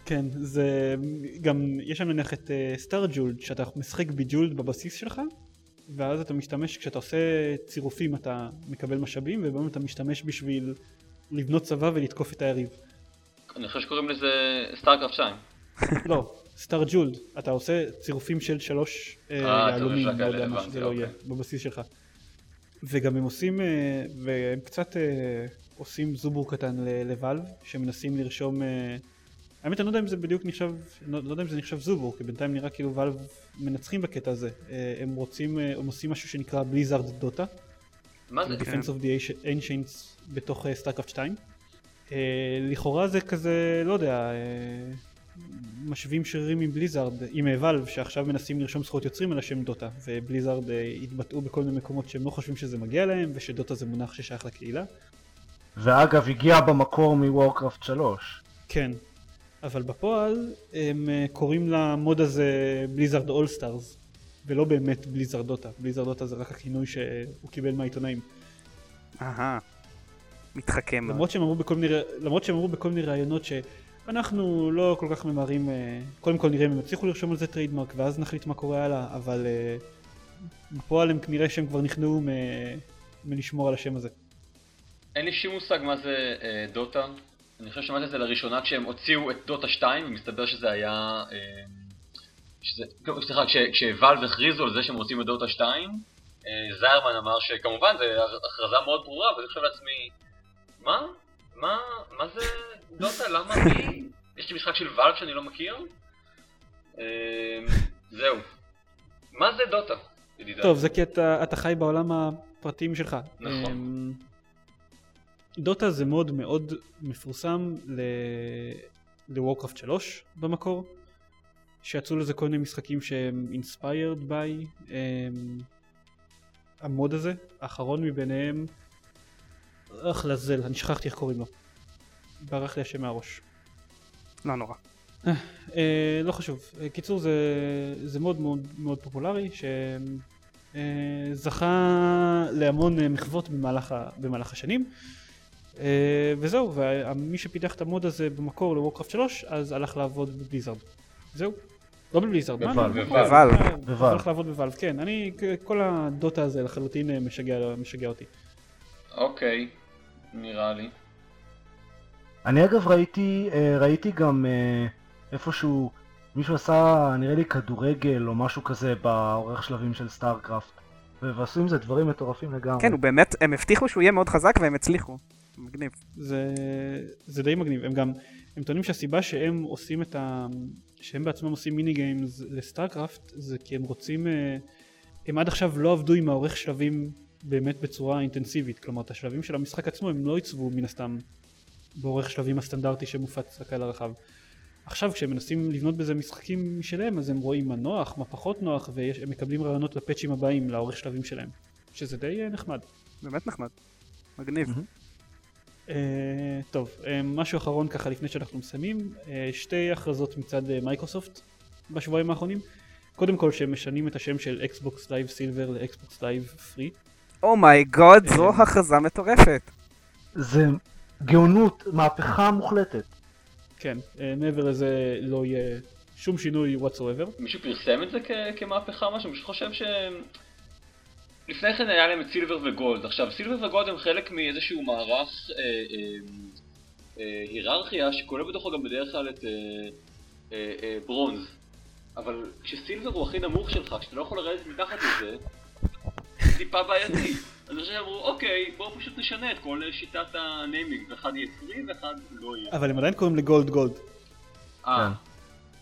כן זה גם יש שם נניח את סטאר ג'ולד שאתה משחק בג'ולד בבסיס שלך ואז אתה משתמש כשאתה עושה צירופים אתה מקבל משאבים ובאמת אתה משתמש בשביל לבנות צבא ולתקוף את היריב. אני חושב שקוראים לזה סטארקרפט 2. [laughs] לא, סטאר ג'ולד, אתה עושה צירופים של שלוש אה, אה, יהלומים, לא יודע מה שזה לא יהיה, אוקיי. בבסיס שלך. וגם הם עושים, אה, והם קצת אה, עושים זובור קטן לוואלב, שמנסים לרשום, אה, האמת אני לא יודע אם זה בדיוק נחשב, לא, לא יודע אם זה נחשב זובור, כי בינתיים נראה כאילו וואלב מנצחים בקטע הזה. אה, הם רוצים, אה, הם עושים משהו שנקרא בליזארד דוטה, מה זה? Defense of the Ancients בתוך סטארקרפט 2. אה, לכאורה זה כזה, לא יודע, משווים שרירים עם בליזארד, עם Valve, שעכשיו מנסים לרשום זכויות יוצרים על השם דוטה, ובליזארד התבטאו בכל מיני מקומות שהם לא חושבים שזה מגיע להם, ושדוטה זה מונח ששייך לקהילה. ואגב, הגיע במקור מוורקראפט 3. כן, אבל בפועל הם אה, קוראים למוד הזה Blizzard All-Stars, ולא באמת בליזארד דוטה, בליזארד דוטה זה רק הכינוי שהוא קיבל מהעיתונאים. אהה. מתחכם. למרות שהם מיני, למרות שהם אמרו בכל מיני ראיונות שאנחנו לא כל כך ממהרים, אה, קודם כל נראה אם הם יצליחו לרשום על זה trademark ואז נחליט מה קורה הלאה, אבל אה, בפועל הם כנראה שהם כבר נכנעו מלשמור על השם הזה. אין לי שום מושג מה זה דוטה. אני חושב ששמעתי את זה לראשונה כשהם הוציאו את דוטה 2, ומסתבר שזה היה... שזה, לא, סליחה, כש, כשוואלב הכריזו על זה שהם רוצים את דוטה 2, אה, זיירמן אמר שכמובן זו הכרזה מאוד ברורה, ואני חושב לעצמי, מה? מה? מה זה דוטה? למה אני? יש לי משחק של ואלב שאני לא מכיר? אה, זהו. מה זה דוטה? טוב, זה כי אתה, אתה חי בעולם הפרטיים שלך. נכון. דוטה זה מוד מאוד מפורסם ל... לוורקראפט 3 במקור, שיצאו לזה כל מיני משחקים שהם inspired by אמ, המוד הזה, האחרון מביניהם, אך לזל, אני שכחתי איך קוראים לו. ברח לי השם מהראש. לא נורא. אה, לא חשוב. אה, קיצור זה, זה מוד מאוד מאוד פופולרי שזכה להמון אה, מחוות במהלך, במהלך השנים. אה, וזהו, ומי שפיתח את המוד הזה במקור ל Warcraft 3 אז הלך לעבוד ב Blizzard. זהו. לא ב Blizzard, מה? ב Valve. ב Valve. אה. הלך לעבוד ב Valve, כן. אני, כל הדוטה הזה לחלוטין אה, משגע, משגע אותי. אוקיי, נראה לי. אני אגב ראיתי, ראיתי גם איפשהו, מישהו עשה נראה לי כדורגל או משהו כזה בעורך שלבים של StarCraft. ועשו עם זה דברים מטורפים לגמרי. כן, הוא באמת, הם הבטיחו שהוא יהיה מאוד חזק והם הצליחו. מגניב. זה, זה די מגניב. הם גם, הם טוענים שהסיבה שהם עושים את ה... שהם בעצמם עושים מיני גיימס לסטארקראפט זה כי הם רוצים... אה, הם עד עכשיו לא עבדו עם העורך שלבים באמת בצורה אינטנסיבית. כלומר, את השלבים של המשחק עצמו הם לא עיצבו מן הסתם בעורך שלבים הסטנדרטי שמופץ לקהל הרחב. עכשיו כשהם מנסים לבנות בזה משחקים משלהם אז הם רואים מה נוח, מה פחות נוח והם מקבלים רעיונות לפאצ'ים הבאים לעורך שלבים שלהם. שזה די אה, נחמד. באמת נחמד. מגניב. מהמם. אה, טוב, אה, משהו אחרון ככה לפני שאנחנו מסיימים, אה, שתי הכרזות מצד מייקרוסופט בשבועיים האחרונים. קודם כל שהם משנים את השם של Xbox Live Silver ל Xbox Live Free. Oh my God, אה, זו הכרזה מטורפת. זה גאונות, מהפכה מוחלטת. כן, אה, מעבר לזה לא יהיה שום שינוי whatsoever. מישהו פרסם את זה כ- כמהפכה משהו? אני פשוט חושב ש... לפני כן היה להם את סילבר וגולד. עכשיו, סילבר וגולד הם חלק מאיזשהו מערך אה, אה, אה, היררכיה שכולל בתוכו גם בדרך כלל את אה, אה, אה, ברונז. אבל כשסילבר הוא הכי נמוך שלך, כשאתה לא יכול לרדת מתחת לזה, זה טיפה בעייתי. אז אני חושב שאמרו, אוקיי, בואו פשוט נשנה את כל שיטת הניימינג, ואחד יהיה פרי ואחד לא יהיה. אבל הם עדיין קוראים לגולד גולד. אה,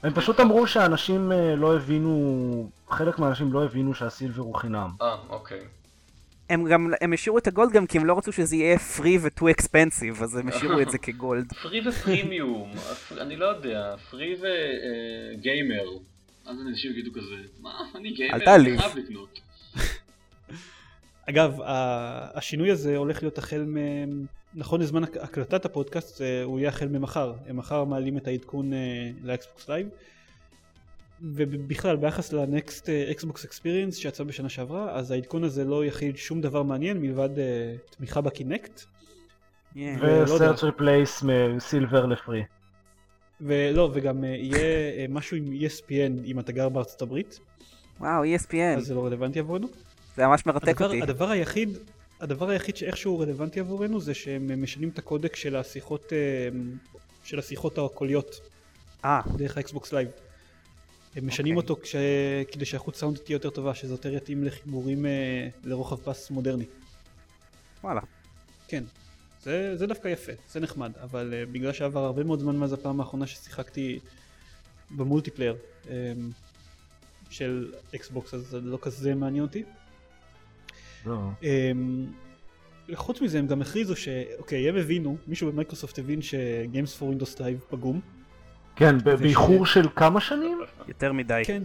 הם פשוט אמרו שאנשים אה, לא הבינו, חלק מהאנשים לא הבינו שהסילבר הוא חינם. אה, אוקיי. הם גם, הם השאירו את הגולד גם כי הם לא רצו שזה יהיה free ו-too expensive, אז הם השאירו את זה כגולד. [laughs] פרי ופרימיום, [laughs] אני לא יודע, פרי וגיימר. אז אנשים יגידו כזה, מה, אני גיימר. אני חייב לקנות. [laughs] אגב, ה- השינוי הזה הולך להיות החל מ... נכון לזמן הק- הקלטת הפודקאסט, אה, הוא יהיה החל ממחר. הם מחר מעלים את העדכון אה, ל Xbox Live. ובכלל, ביחס ל Next Xbox Experience שיצא בשנה שעברה, אז העדכון הזה לא יכיל שום דבר מעניין מלבד אה, תמיכה ב Kinect. ו- search replace מ Silver ל Free. ולא, וגם אה, יהיה אה, משהו עם ESPN אם אתה גר בארצות הברית, וואו, אז ESPN, זה לא רלוונטי עבורנו. זה ממש מרתק הדבר, אותי. הדבר היחיד, הדבר היחיד שאיכשהו רלוונטי עבורנו זה שהם משנים את הקודק של השיחות, אה, של השיחות הקוליות אה, דרך ה Xbox Live. הם משנים אוקיי. אותו כש... כדי שאיכות סאונד תהיה יותר טובה, שזה יותר יתאים לחיבורים אה, לרוחב פס מודרני. וואלה. כן, זה, זה דווקא יפה, זה נחמד, אבל אה, בגלל שעבר הרבה מאוד זמן מאז הפעם האחרונה ששיחקתי ב multiplayer אמ, של Xbox, אז זה לא כזה מעניין אותי. לא. אמ, חוץ מזה הם גם הכריזו ש... אוקיי, הם הבינו, מישהו במייקרוסופט הבין ש- Games for Windows Live פגום. כן, באיחור של כמה שנים? יותר מדי. כן.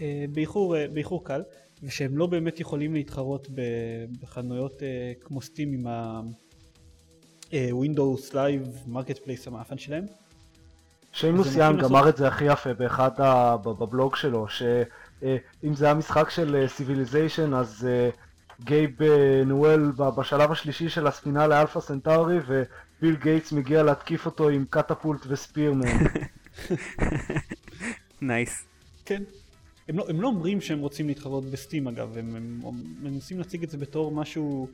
אה, באיחור, אה, באיחור קל, ושהם לא באמת יכולים להתחרות בחנויות אה, כמו Steam עם ה- Windows Live Marketplace המאפן שלהם. שיימוס יאנג אמר את זה הכי יפה באחד בבלוג שלו, שאם זה היה משחק של Civilization אז אה, גייב אה, ניואל בשלב השלישי של הספינה לאלפא סנטאורי וביל גייטס מגיע להתקיף אותו עם catapult ו spearman. [laughs] Nice. כן. הם לא, הם לא אומרים שהם רוצים להתחרות ב Steam אגב, הם, הם, הם מנסים להציג את זה בתור משהו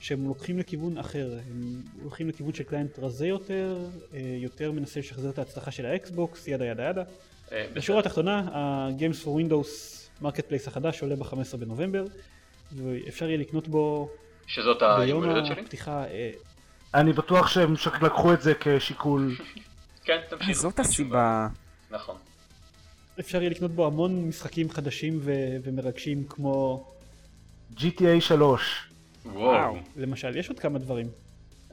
שהם לוקחים לכיוון אחר, הם הולכים לכיוון של client רזה יותר, אה, יותר מנסה לשחזר את ההצלחה של ה Xbox, yada yada yada. אה, בשורה התחתונה, ה- Games for Windows Marketplace החדש עולה ב-15 בנובמבר, ואפשר יהיה לקנות בו שזאת ביום? הפתיחה, אה, אני בטוח שהם לקחו את זה כשיקול. [laughs] כן, תמשיך. זאת אין הסיבה. נכון. אפשר יהיה לקנות בו המון משחקים חדשים ו- ומרגשים כמו, GTA 3. וואו. למשל, יש עוד כמה דברים.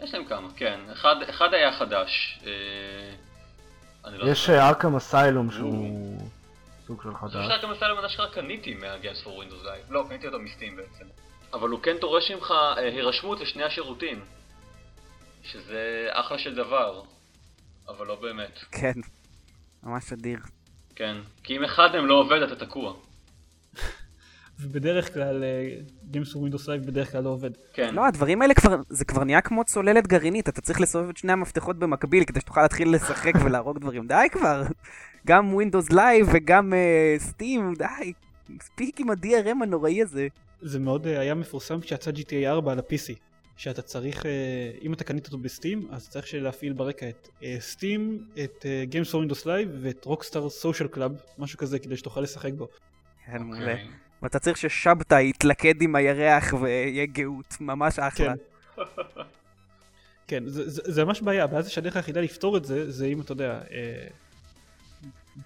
יש להם כמה, כן. אחד, אחד היה חדש. אה, יש זוכר. ארכם אסיילום שהוא סוג של אני חושב חדש. שרק המסע למדע שלך קניתי מה-Games for Windows Live. לא, קניתי אותו מסטים בעצם. אבל הוא כן דורש ממך אה, הירשמות לשני השירותים. שזה אחלה של דבר. אבל לא באמת. כן. ממש אדיר. כן. כי אם אחד מהם לא עובד אתה תקוע. [laughs] ובדרך כלל אה, Games for Windows Live בדרך כלל לא עובד. כן. לא, הדברים האלה כבר, זה כבר נהיה כמו צוללת גרעינית, אתה צריך לסובב את שני המפתחות במקביל כדי שתוכל להתחיל לשחק [laughs] ולהרוג דברים. די כבר. גם Windows Live וגם uh, Steam, די. מספיק עם ה-DRM הנוראי הזה. זה מאוד אה, היה מפורסם כשיצא GTA 4 על ה-PC. שאתה צריך, אה, אם אתה קנית אותו בסטים, אז צריך להפעיל ברקע את סטים, את Games for Windows Live ואת Rockstar Social Club, משהו כזה, כדי שתוכל לשחק בו. כן, מעולה. ואתה צריך ששבתאי יתלכד עם הירח ויהיה גאות, ממש אחלה. כן. [laughs] כן, זה, זה, זה ממש בעיה, הבעיה זה שהדרך היחידה לפתור את זה, זה אם אתה יודע, אה,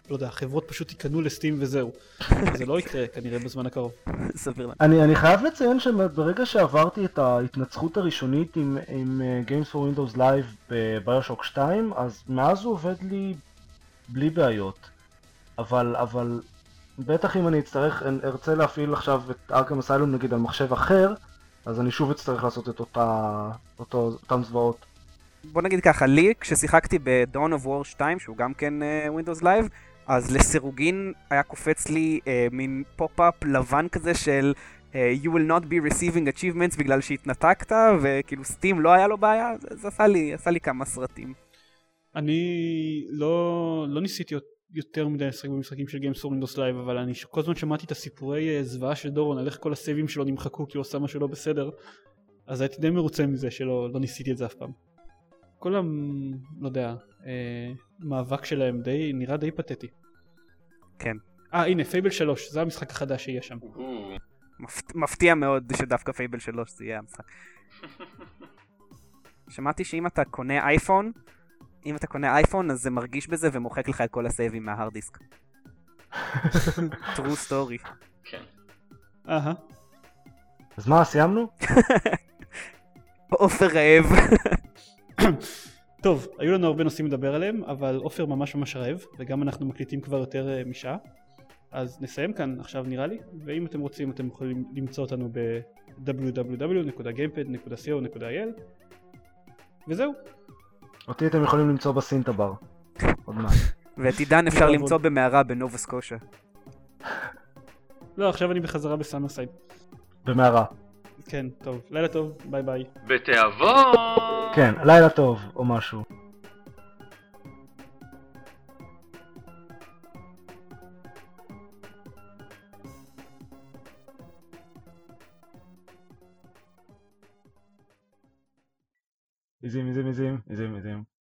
לא יודע, חברות פשוט ייכנעו לסטים וזהו. [laughs] זה לא יקרה כנראה בזמן הקרוב. סביר לנו. אני, אני חייב לציין שברגע שעברתי את ההתנצחות הראשונית עם, עם uh, Games for Windows Live בביושוק 2, אז מאז הוא עובד לי בלי בעיות. אבל, אבל בטח אם אני אצטרך, אני ארצה להפעיל עכשיו את Arkham Asylum נגיד על מחשב אחר, אז אני שוב אצטרך לעשות את אותה, אותו, אותם זוועות. בוא נגיד ככה, לי כששיחקתי ב- Dawn of War 2, שהוא גם כן אה, Windows Live, אז לסירוגין היה קופץ לי אה, מין pop-up לבן כזה של אה, You will not be receiving achievements בגלל שהתנתקת, וכאילו Steam לא היה לו בעיה, זה, זה עשה, לי, עשה לי כמה סרטים. אני לא, לא ניסיתי יותר מדי לשחק במשחקים של Games for Windows Live, אבל אני כל הזמן שמעתי את הסיפורי אה, זוועה של דורון על איך כל הסייבים שלו נמחקו כי הוא עשה משהו לא בסדר, אז הייתי די מרוצה מזה שלא לא ניסיתי את זה אף פעם. כל ה... לא יודע, אה, מאבק שלהם די, נראה די פתטי. כן. אה הנה Fable 3, זה המשחק החדש שיהיה שם. מפתיע מאוד שדווקא Fable 3 זה יהיה המשחק. [laughs] שמעתי שאם אתה קונה אייפון, אם אתה קונה אייפון אז זה מרגיש בזה ומוחק לך את כל הסייבים מההארד דיסק. [laughs] true story. כן. אהה. אז מה, סיימנו? עופר רעב. [coughs] טוב, היו לנו הרבה נושאים לדבר עליהם, אבל עופר ממש ממש רעב, וגם אנחנו מקליטים כבר יותר אה, משעה. אז נסיים כאן עכשיו נראה לי, ואם אתם רוצים אתם יכולים למצוא אותנו ב-www.gamepad.co.il וזהו. אותי אתם יכולים למצוא בסינטבר. עוד מעט. [laughs] ואת עידן אפשר. למצוא במערה בנובה סקוטיה. לא, עכשיו אני בחזרה בסאמרסייד. במערה. כן, טוב, לילה טוב, ביי ביי. בתיאבון! כן, לילה טוב, או משהו. עיזים, עיזים, עיזים, עיזים, עיזים.